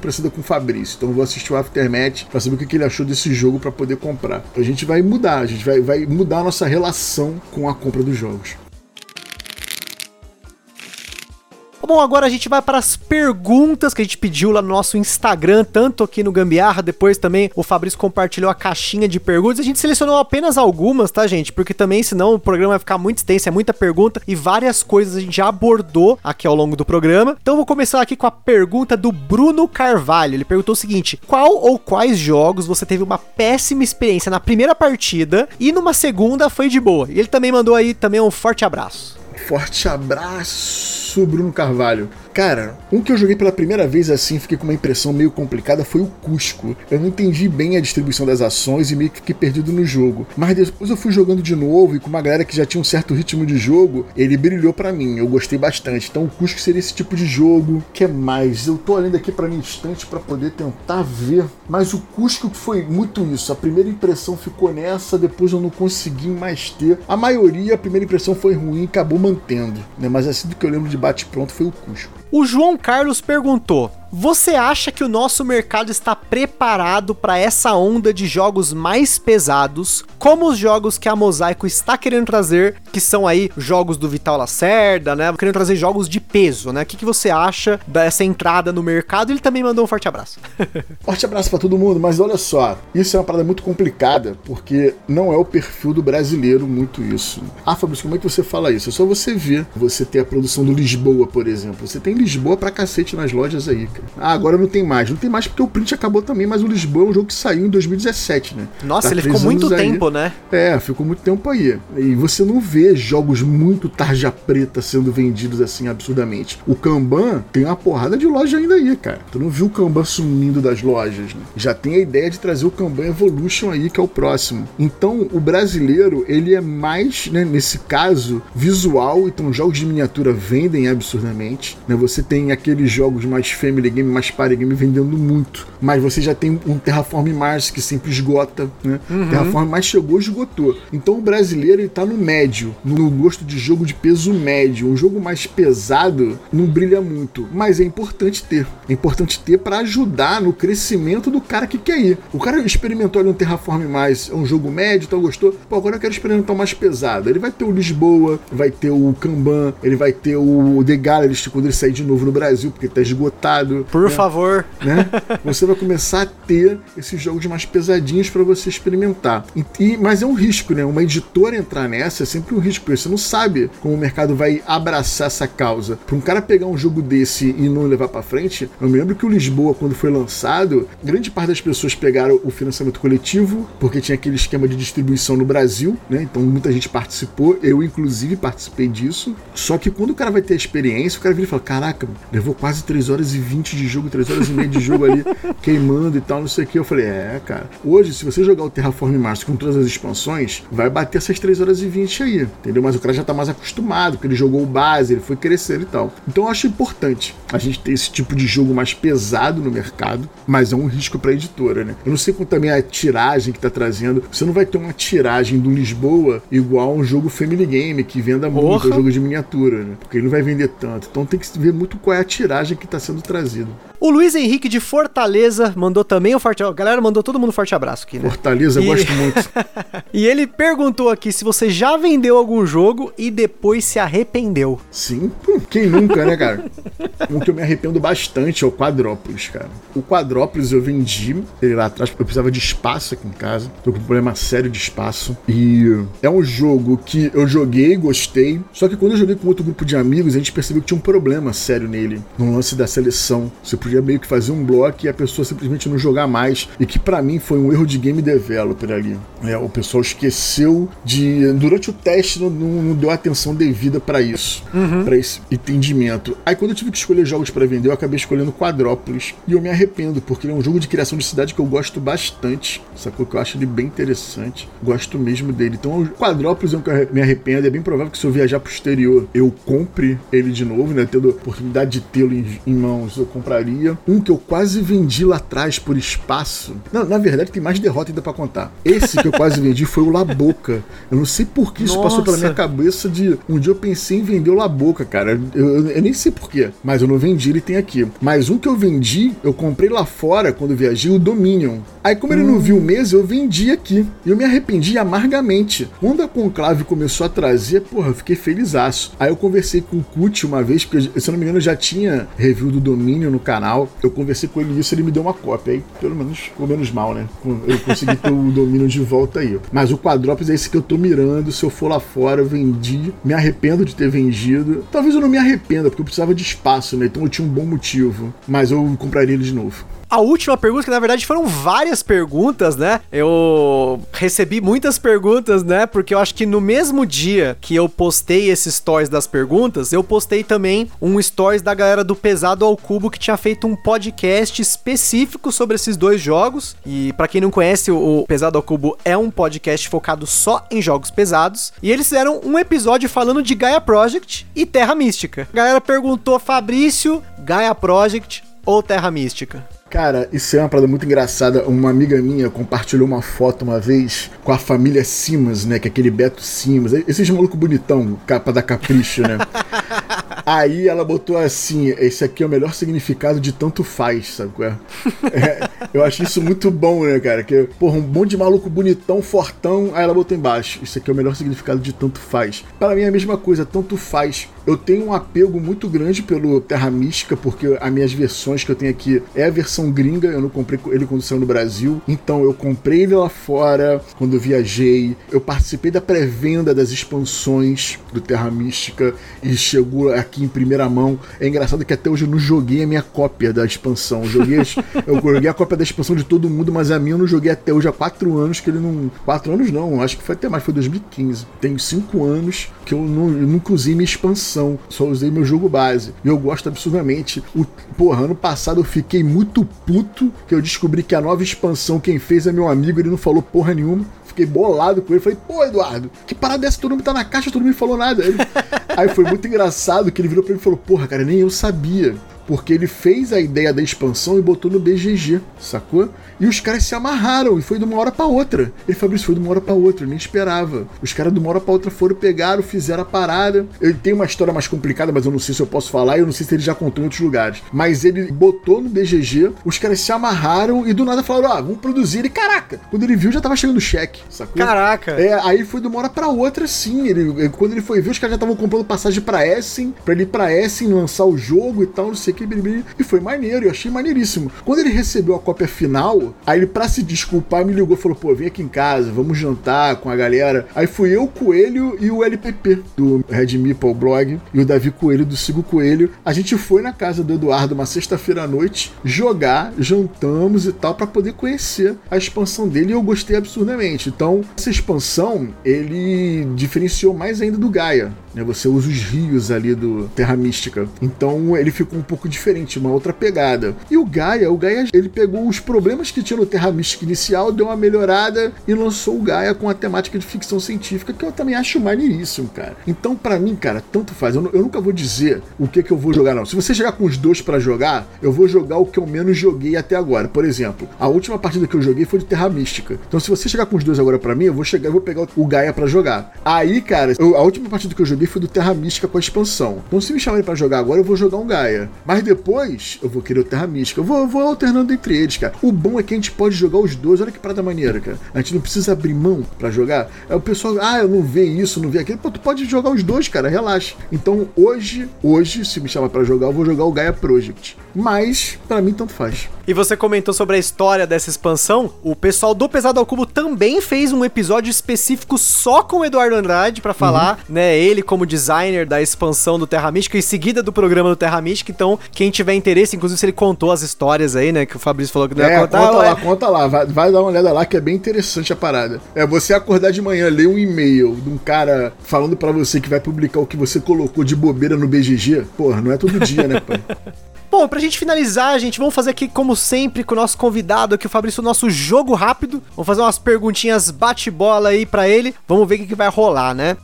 parecida com o Fabrício, então eu vou assistir o Aftermath para saber o que, ele achou desse jogo para poder comprar. A gente vai mudar, a gente vai, vai mudar a nossa relação com a compra dos jogos. Bom, agora a gente vai para as perguntas que a gente pediu lá no nosso Instagram, tanto aqui no Gambiarra, depois também o Fabrício compartilhou a caixinha de perguntas. A gente selecionou apenas algumas, tá, gente? Porque também, senão o programa vai ficar muito extenso, é muita pergunta e várias coisas a gente já abordou aqui ao longo do programa. Então vou começar aqui com a pergunta do Bruno Carvalho. Ele perguntou o seguinte: qual ou quais jogos você teve uma péssima experiência na primeira partida e numa segunda foi de boa? E ele também mandou aí também um forte abraço. Forte abraço, Bruno Carvalho. Cara, um que eu joguei pela primeira vez assim, fiquei com uma impressão meio complicada, foi o Cusco. Eu não entendi bem a distribuição das ações e meio que fiquei perdido no jogo. Mas depois eu fui jogando de novo e com uma galera que já tinha um certo ritmo de jogo, ele brilhou para mim. Eu gostei bastante. Então o Cusco seria esse tipo de jogo. que é mais? Eu tô olhando aqui para minha estante para poder tentar ver. Mas o Cusco foi muito isso. A primeira impressão ficou nessa, depois eu não consegui mais ter. A maioria, a primeira impressão foi ruim e acabou mantendo. Né? Mas assim do que eu lembro de bate-pronto foi o Cusco. O João Carlos perguntou: você acha que o nosso mercado está preparado para essa onda de jogos mais pesados, como os jogos que a Mosaico está querendo trazer, que são aí jogos do Vital Lacerda, né? Querendo trazer jogos de peso, né? O que, que você acha dessa entrada no mercado? Ele também mandou um forte abraço. forte abraço para todo mundo, mas olha só, isso é uma parada muito complicada, porque não é o perfil do brasileiro muito isso. Ah, Fabrício, como é que você fala isso? É só você ver, você ter a produção do Lisboa, por exemplo. Você tem Lisboa pra cacete nas lojas aí, ah, agora não tem mais. Não tem mais porque o print acabou também, mas o Lisboa é um jogo que saiu em 2017, né? Nossa, tá ele ficou muito aí. tempo, né? É, ficou muito tempo aí. E você não vê jogos muito tarja preta sendo vendidos assim absurdamente. O Kanban tem uma porrada de loja ainda aí, cara. Tu não viu o Kanban sumindo das lojas, né? Já tem a ideia de trazer o Kanban Evolution aí, que é o próximo. Então, o brasileiro, ele é mais, né, nesse caso, visual. Então, jogos de miniatura vendem absurdamente. Né? Você tem aqueles jogos mais family game, mais party game vendendo muito. Mas você já tem um Terraform Mars que sempre esgota, né? Uhum. Terraform Mars chegou, esgotou. Então o brasileiro ele tá no médio, no gosto de jogo de peso médio. Um jogo mais pesado não brilha muito, mas é importante ter. É importante ter para ajudar no crescimento do cara que quer ir. O cara experimentou ali um Terraform Mars, é um jogo médio, então gostou. Pô, agora eu quero experimentar um mais pesado. Ele vai ter o Lisboa, vai ter o Kanban, ele vai ter o The Gallerist quando ele sair de novo no Brasil, porque tá esgotado. Por né? favor. Né? Você vai começar a ter esses jogos mais pesadinhos para você experimentar. E, mas é um risco, né? Uma editora entrar nessa é sempre um risco, porque você não sabe como o mercado vai abraçar essa causa. Para um cara pegar um jogo desse e não levar para frente, eu me lembro que o Lisboa, quando foi lançado, grande parte das pessoas pegaram o financiamento coletivo, porque tinha aquele esquema de distribuição no Brasil, né? Então muita gente participou, eu inclusive participei disso. Só que quando o cara vai ter a experiência, o cara vira e fala: Caraca, levou quase 3 horas e 20 20 de jogo, 3 horas e meia de jogo ali, queimando e tal, não sei o que. Eu falei, é, cara, hoje, se você jogar o Terraform Mars com todas as expansões, vai bater essas 3 horas e 20 aí, entendeu? Mas o cara já tá mais acostumado, porque ele jogou o base, ele foi crescer e tal. Então eu acho importante a gente ter esse tipo de jogo mais pesado no mercado, mas é um risco pra editora, né? Eu não sei quanto também a tiragem que tá trazendo. Você não vai ter uma tiragem do Lisboa igual a um jogo Family Game, que venda muito, um jogo de miniatura, né? Porque ele não vai vender tanto. Então tem que ver muito qual é a tiragem que tá sendo trazida. O Luiz Henrique de Fortaleza mandou também um forte. A galera mandou todo mundo um forte abraço aqui, né? Fortaleza, e... gosto muito. e ele perguntou aqui se você já vendeu algum jogo e depois se arrependeu. Sim, quem nunca, né, cara? um que eu me arrependo bastante é o Quadrópolis, cara. O Quadrópolis eu vendi ele lá atrás porque eu precisava de espaço aqui em casa. Tô com um problema sério de espaço. E é um jogo que eu joguei, gostei. Só que quando eu joguei com outro grupo de amigos, a gente percebeu que tinha um problema sério nele. No lance da seleção. Você podia meio que fazer um bloco e a pessoa simplesmente não jogar mais. E que para mim foi um erro de game developer ali. É, o pessoal esqueceu de. Durante o teste não, não, deu atenção devida para isso. Uhum. para esse entendimento. Aí quando eu tive que escolher jogos para vender, eu acabei escolhendo Quadrópolis. E eu me arrependo, porque ele é um jogo de criação de cidade que eu gosto bastante. Sacou? Que eu acho ele bem interessante. Gosto mesmo dele. Então, Quadrópolis é um que eu me arrependo. É bem provável que se eu viajar pro exterior, eu compre ele de novo, né? Tendo a oportunidade de tê-lo em, em mãos, eu compraria um que eu quase vendi lá atrás por espaço. Não, na verdade, tem mais derrota ainda para contar. Esse que eu quase vendi foi o La Boca. Eu não sei por que isso Nossa. passou pela minha cabeça de. Um dia eu pensei em vender o La Boca, cara. Eu, eu, eu nem sei porquê, mas eu não vendi, ele tem aqui. Mas um que eu vendi, eu comprei lá fora quando viajei, o Dominion. Aí, como ele hum. não viu o mês, eu vendi aqui. E eu me arrependi amargamente. Quando a Conclave começou a trazer, porra, eu fiquei felizaço. Aí eu conversei com o Cut uma vez, porque se eu não me engano, já tinha review do Dominion no canal. Eu conversei com ele isso, ele me deu uma cópia. Aí, pelo menos, ficou menos mal, né? Eu consegui ter o domínio de volta aí. Mas o Quadrópolis é esse que eu tô mirando. Se eu for lá fora, eu vendi. Me arrependo de ter vendido. Talvez eu não me arrependa, porque eu precisava de espaço, né? Então eu tinha um bom motivo. Mas eu compraria ele de novo a última pergunta, que na verdade foram várias perguntas, né? Eu recebi muitas perguntas, né? Porque eu acho que no mesmo dia que eu postei esses stories das perguntas, eu postei também um stories da galera do Pesado ao Cubo que tinha feito um podcast específico sobre esses dois jogos. E para quem não conhece, o Pesado ao Cubo é um podcast focado só em jogos pesados. E eles fizeram um episódio falando de Gaia Project e Terra Mística. A galera perguntou, Fabrício, Gaia Project ou Terra Mística? Cara, isso é uma parada muito engraçada. Uma amiga minha compartilhou uma foto uma vez com a família Simas, né? Que é aquele Beto Simas. Esses maluco bonitão, capa da Capricho, né? Aí ela botou assim: esse aqui é o melhor significado de tanto faz, sabe qual é? é eu acho isso muito bom, né, cara? Que, porra, um monte de maluco bonitão, fortão. Aí ela botou embaixo: isso aqui é o melhor significado de tanto faz. Para mim é a mesma coisa, tanto faz. Eu tenho um apego muito grande pelo Terra Mística, porque as minhas versões que eu tenho aqui é a versão gringa, eu não comprei ele quando saiu no Brasil. Então eu comprei ele lá fora quando viajei. Eu participei da pré-venda das expansões do Terra Mística e chegou aqui em primeira mão. É engraçado que até hoje eu não joguei a minha cópia da expansão. Eu joguei, eu joguei a cópia da expansão de todo mundo, mas a minha eu não joguei até hoje há quatro anos que ele não. Quatro anos não, acho que foi até mais, foi 2015. Tenho cinco anos que eu, não, eu minha expansão, só usei meu jogo base. E eu gosto absurdamente. O, porra, ano passado eu fiquei muito puto que eu descobri que a nova expansão, quem fez é meu amigo, ele não falou porra nenhuma fiquei bolado com ele. Falei, pô, Eduardo, que parada dessa? Todo mundo tá na caixa, todo mundo me falou nada. Ele... Aí foi muito engraçado que ele virou pra mim e falou, porra, cara, nem eu sabia porque ele fez a ideia da expansão e botou no BGG, sacou? E os caras se amarraram e foi de uma hora para outra. Ele falou: Isso foi de uma hora para outra, eu nem esperava. Os caras de uma hora para outra foram, pegaram, fizeram a parada. Ele tem uma história mais complicada, mas eu não sei se eu posso falar, eu não sei se ele já contou em outros lugares. Mas ele botou no BGG, os caras se amarraram e do nada falaram: Ah, vamos produzir. Ele, caraca, quando ele viu já tava chegando o cheque, sacou? Caraca! É, aí foi de uma hora pra outra, sim. Ele, quando ele foi ver, os caras já estavam comprando passagem pra Essen, pra ele ir pra Essen lançar o jogo e tal, não sei que, e foi maneiro, eu achei maneiríssimo. Quando ele recebeu a cópia final, aí ele, pra se desculpar, me ligou falou: pô, vem aqui em casa, vamos jantar com a galera. Aí fui eu, Coelho e o LPP do Red Meeple blog e o Davi Coelho do Sigo Coelho. A gente foi na casa do Eduardo uma sexta-feira à noite jogar, jantamos e tal, para poder conhecer a expansão dele e eu gostei absurdamente. Então, essa expansão ele diferenciou mais ainda do Gaia. Né? Você usa os rios ali do Terra Mística. Então ele ficou um pouco diferente, uma outra pegada. E o Gaia, o Gaia, ele pegou os problemas que tinha no Terra Mística inicial, deu uma melhorada e lançou o Gaia com a temática de ficção científica, que eu também acho maneiríssimo, cara. Então, para mim, cara, tanto faz. Eu, eu, nunca vou dizer o que que eu vou jogar, não. Se você chegar com os dois para jogar, eu vou jogar o que eu menos joguei até agora. Por exemplo, a última partida que eu joguei foi de Terra Mística. Então, se você chegar com os dois agora para mim, eu vou chegar, vou pegar o Gaia para jogar. Aí, cara, eu, a última partida que eu joguei foi do Terra Mística com a expansão. Então, se me chamarem para jogar agora, eu vou jogar um Gaia. Mas depois, eu vou querer o Terra Mística. Eu vou, vou alternando entre eles, cara. O bom é que a gente pode jogar os dois. Olha que parada maneira, cara. A gente não precisa abrir mão para jogar. É o pessoal, ah, eu não vê isso, não vê aquilo. Pô, tu pode jogar os dois, cara, relaxa. Então, hoje, hoje, se me chamar para jogar, eu vou jogar o Gaia Project. Mas, para mim, tanto faz. E você comentou sobre a história dessa expansão. O pessoal do Pesado ao Cubo também fez um episódio específico só com o Eduardo Andrade para falar, uhum. né? Ele como designer da expansão do Terra Mística, em seguida do programa do Terra Mística. Então, quem tiver interesse, inclusive se ele contou as histórias aí, né? Que o Fabrício falou que não ia é, contar. Conta lá, conta lá. Vai, vai, dar uma olhada lá que é bem interessante a parada. É você acordar de manhã, ler um e-mail de um cara falando para você que vai publicar o que você colocou de bobeira no BGG. Porra, não é todo dia, né, pai? Bom, pra gente finalizar, gente, vamos fazer aqui, como sempre, com o nosso convidado aqui, o Fabrício, o nosso jogo rápido. Vamos fazer umas perguntinhas bate-bola aí pra ele. Vamos ver o que, que vai rolar, né?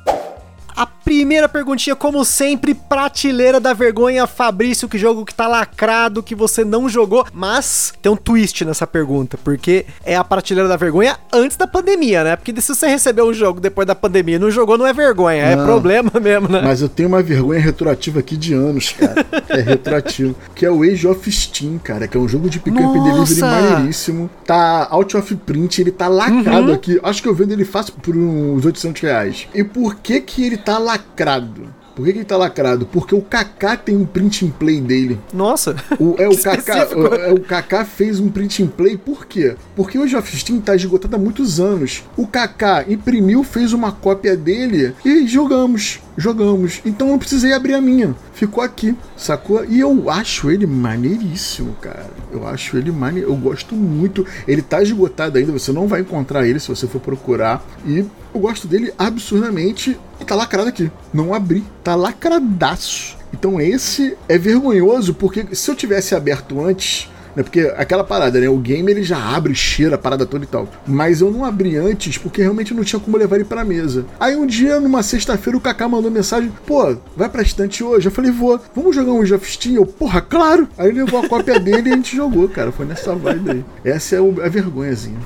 A primeira perguntinha, como sempre, prateleira da vergonha, Fabrício, que jogo que tá lacrado, que você não jogou, mas tem um twist nessa pergunta, porque é a prateleira da vergonha antes da pandemia, né? Porque se você recebeu um jogo depois da pandemia e não jogou, não é vergonha, é não, é problema mesmo, né? Mas eu tenho uma vergonha retroativa aqui de anos, cara. é retroativo. Que é o Age of Steam, cara, que é um jogo de pick up delivery maneiríssimo. Tá out of print, ele tá lacrado uhum. aqui. Acho que eu vendo ele fácil por uns 800 reais. E por que que ele tá lacrado. Por que, que ele tá lacrado? Porque o Kaká tem um print and play dele. Nossa! O, é, o Kaká, o, é, o Kaká fez um print and play, por quê? Porque o of Steam tá esgotado há muitos anos. O Kaká imprimiu, fez uma cópia dele e jogamos. Jogamos. Então eu não precisei abrir a minha. Ficou aqui, sacou? E eu acho ele maneiríssimo, cara. Eu acho ele maneiro. Eu gosto muito. Ele tá esgotado ainda, você não vai encontrar ele se você for procurar. E eu gosto dele absurdamente e tá lacrado aqui. Não abri, tá lacradaço. Então esse é vergonhoso porque se eu tivesse aberto antes, né? Porque aquela parada, né? O game ele já abre, cheira a parada toda e tal. Mas eu não abri antes porque realmente não tinha como levar ele pra mesa. Aí um dia, numa sexta-feira, o Kaká mandou mensagem: pô, vai pra estante hoje? Eu falei: vou, vamos jogar um of Steam? Eu, porra, claro! Aí levou a cópia dele e a gente jogou, cara. Foi nessa vibe aí. Essa é a vergonhazinha.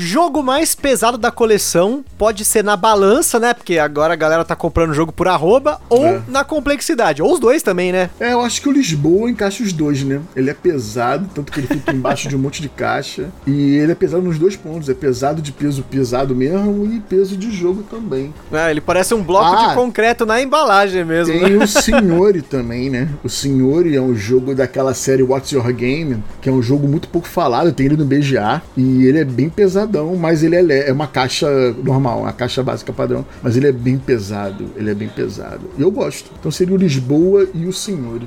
Jogo mais pesado da coleção pode ser na balança, né? Porque agora a galera tá comprando o jogo por arroba, ou é. na complexidade. Ou os dois também, né? É, eu acho que o Lisboa encaixa os dois, né? Ele é pesado, tanto que ele fica embaixo de um monte de caixa. E ele é pesado nos dois pontos. É pesado de peso pesado mesmo e peso de jogo também. É, ele parece um bloco ah, de concreto na embalagem mesmo. Tem né? o Signore também, né? O Signore é um jogo daquela série What's Your Game, que é um jogo muito pouco falado. Tem ele no BGA. E ele é bem pesado pesadão, mas ele é, é uma caixa normal, uma caixa básica padrão, mas ele é bem pesado, ele é bem pesado. E eu gosto. Então seria o Lisboa e o Senhor.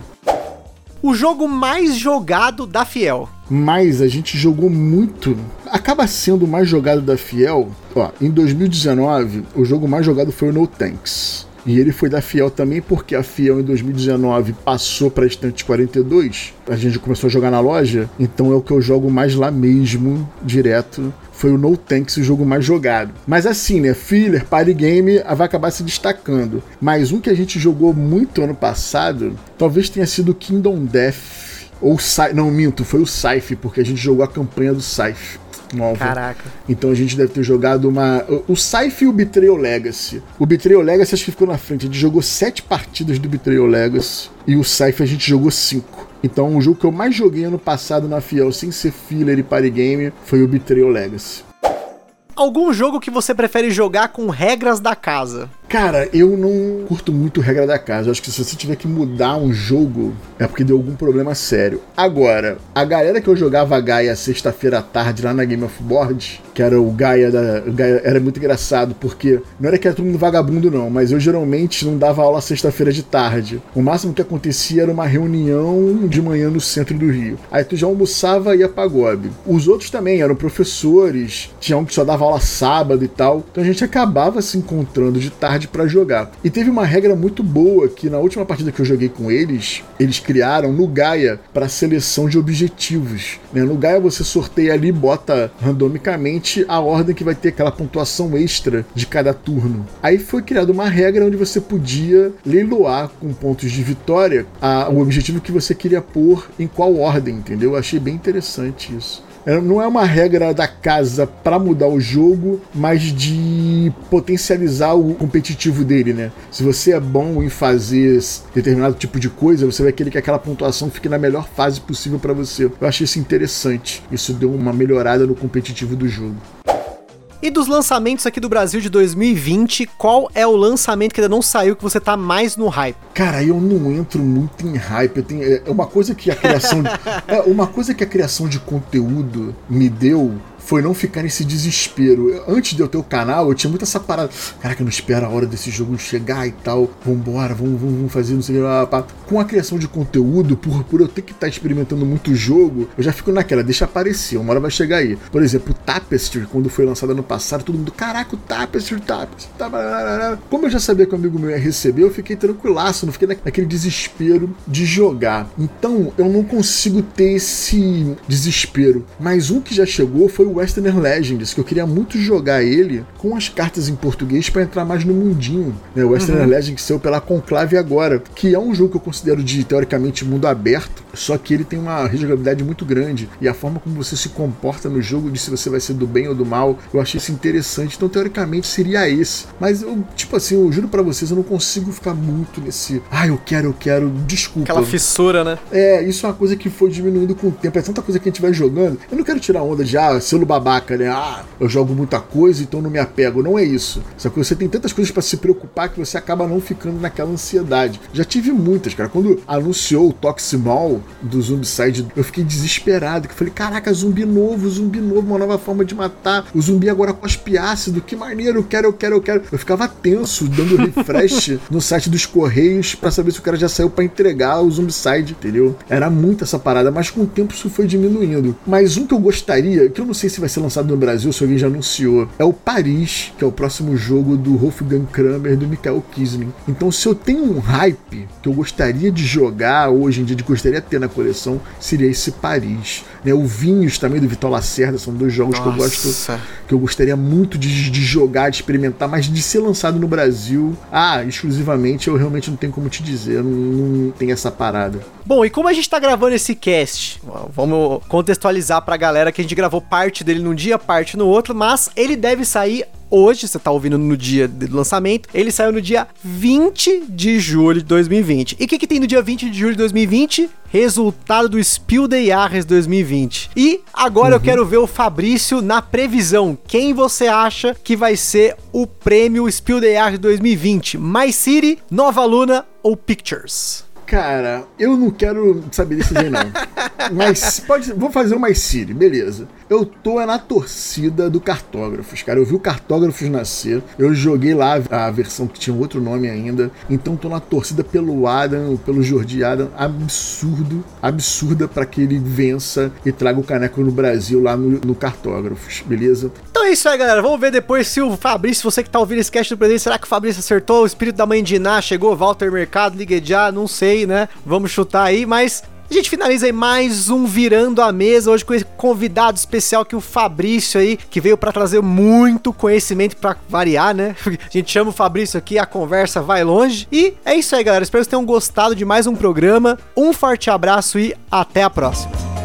O jogo mais jogado da Fiel. Mas a gente jogou muito. Acaba sendo o mais jogado da Fiel. Ó, em 2019, o jogo mais jogado foi o No Tanks. E ele foi da Fiel também porque a Fiel em 2019 passou para a estante 42. A gente começou a jogar na loja, então é o que eu jogo mais lá mesmo, direto foi o No Tanks o jogo mais jogado. Mas assim, né? Filler, Party Game vai acabar se destacando. Mas um que a gente jogou muito ano passado, talvez tenha sido Kingdom Death. Ou Não, minto, foi o Scythe, porque a gente jogou a campanha do Scythe nova. Caraca. Então a gente deve ter jogado uma. O Scythe e o Betrayal Legacy. O Betrayal Legacy acho que ficou na frente. A gente jogou sete partidas do Betrayal Legacy. E o Scythe a gente jogou cinco. Então, o jogo que eu mais joguei ano passado na Fiel, sem ser filler e party game, foi o Betrayal Legacy. Algum jogo que você prefere jogar com regras da casa? Cara, eu não curto muito regra da casa. Eu acho que se você tiver que mudar um jogo, é porque deu algum problema sério. Agora, a galera que eu jogava Gaia sexta-feira à tarde lá na Game of Board, que era o Gaia da. O Gaia, era muito engraçado, porque não era que era todo mundo vagabundo, não, mas eu geralmente não dava aula sexta-feira de tarde. O máximo que acontecia era uma reunião de manhã no centro do Rio. Aí tu já almoçava e ia pra Gob. Os outros também eram professores, tinha um que só dava aula sábado e tal. Então a gente acabava se encontrando de tarde para jogar. E teve uma regra muito boa que na última partida que eu joguei com eles, eles criaram no Gaia para seleção de objetivos. Né? No Gaia você sorteia ali, bota randomicamente a ordem que vai ter aquela pontuação extra de cada turno. Aí foi criada uma regra onde você podia leiloar com pontos de vitória a, o objetivo que você queria pôr em qual ordem, entendeu? Eu achei bem interessante isso. É, não é uma regra da casa para mudar o jogo, mas de potencializar o competitivo dele, né? Se você é bom em fazer determinado tipo de coisa, você vai querer que aquela pontuação fique na melhor fase possível para você. Eu achei isso interessante. Isso deu uma melhorada no competitivo do jogo. E dos lançamentos aqui do Brasil de 2020, qual é o lançamento que ainda não saiu que você tá mais no hype? Cara, eu não entro muito em hype. Eu tenho, é uma coisa que a criação, é, uma coisa que a criação de conteúdo me deu foi não ficar nesse desespero. Antes de eu ter o canal, eu tinha muito essa parada. Caraca, não espera a hora desse jogo chegar e tal. Vambora, vamos, vamos, vamos fazer, não sei o que. Com a criação de conteúdo, por, por eu ter que estar tá experimentando muito jogo, eu já fico naquela, deixa aparecer, uma hora vai chegar aí. Por exemplo, o Tapestry, quando foi lançado ano passado, todo mundo, caraca, o Tapestry, Tapestry. Tá, Como eu já sabia que o amigo meu ia receber, eu fiquei tranquilaço, não fiquei naquele desespero de jogar. Então, eu não consigo ter esse desespero. Mas um que já chegou foi o Western Legends, que eu queria muito jogar ele com as cartas em português para entrar mais no mundinho. Né? O Western uhum. Legends saiu pela Conclave agora, que é um jogo que eu considero de teoricamente mundo aberto, só que ele tem uma rejogabilidade muito grande e a forma como você se comporta no jogo, de se você vai ser do bem ou do mal, eu achei isso interessante. Então, teoricamente, seria esse. Mas eu, tipo assim, eu juro para vocês, eu não consigo ficar muito nesse. Ah, eu quero, eu quero. Desculpa. Aquela fissura, né? É, isso é uma coisa que foi diminuindo com o tempo. É tanta coisa que a gente vai jogando. Eu não quero tirar onda de, ah, babaca, né? Ah, eu jogo muita coisa, então não me apego. Não é isso. Só que você tem tantas coisas para se preocupar que você acaba não ficando naquela ansiedade. Já tive muitas, cara. Quando anunciou o Toximol do Zombicide, eu fiquei desesperado. Que falei, caraca, zumbi novo, zumbi novo, uma nova forma de matar. O zumbi agora cospe ácido, que maneiro, eu quero, eu quero, eu quero. Eu ficava tenso, dando refresh no site dos Correios para saber se o cara já saiu para entregar o Zombicide, entendeu? Era muito essa parada, mas com o tempo isso foi diminuindo. Mas um que eu gostaria, que eu não sei se vai ser lançado no Brasil, se alguém já anunciou, é o Paris, que é o próximo jogo do Wolfgang Kramer do Michael Kisling. Então, se eu tenho um hype que eu gostaria de jogar hoje em dia, de gostaria de ter na coleção, seria esse Paris. Né? O Vinhos também do Vitor Lacerda são dois jogos Nossa. que eu gosto, que eu gostaria muito de, de jogar, de experimentar, mas de ser lançado no Brasil, ah, exclusivamente, eu realmente não tenho como te dizer, não, não tem essa parada. Bom, e como a gente tá gravando esse cast, vamos contextualizar pra galera que a gente gravou parte dele num dia, parte no outro, mas ele deve sair hoje, você tá ouvindo no dia do lançamento, ele saiu no dia 20 de julho de 2020. E o que, que tem no dia 20 de julho de 2020? Resultado do Spiel des Jahres 2020. E agora uhum. eu quero ver o Fabrício na previsão. Quem você acha que vai ser o prêmio Spiel des Jahres 2020? My City, Nova Luna ou Pictures? Cara, eu não quero saber desse aí, não. Mas pode, vou fazer uma Siri, beleza. Eu tô é na torcida do Cartógrafos, cara. Eu vi o Cartógrafos nascer. Eu joguei lá a versão que tinha outro nome ainda. Então tô na torcida pelo Adam, pelo Jordi Adam. Absurdo, absurda para que ele vença e traga o caneco no Brasil lá no, no Cartógrafos, beleza? Então é isso aí, galera. Vamos ver depois se o Fabrício, você que tá ouvindo esse cast do presente, será que o Fabrício acertou? O espírito da mãe de Iná chegou, Walter Mercado, Ligue já, não sei, né? Vamos chutar aí, mas a gente finaliza aí mais um Virando a Mesa, hoje com esse convidado especial que o Fabrício aí, que veio para trazer muito conhecimento para variar, né? A gente chama o Fabrício aqui, a conversa vai longe. E é isso aí, galera. Espero que vocês tenham gostado de mais um programa. Um forte abraço e até a próxima.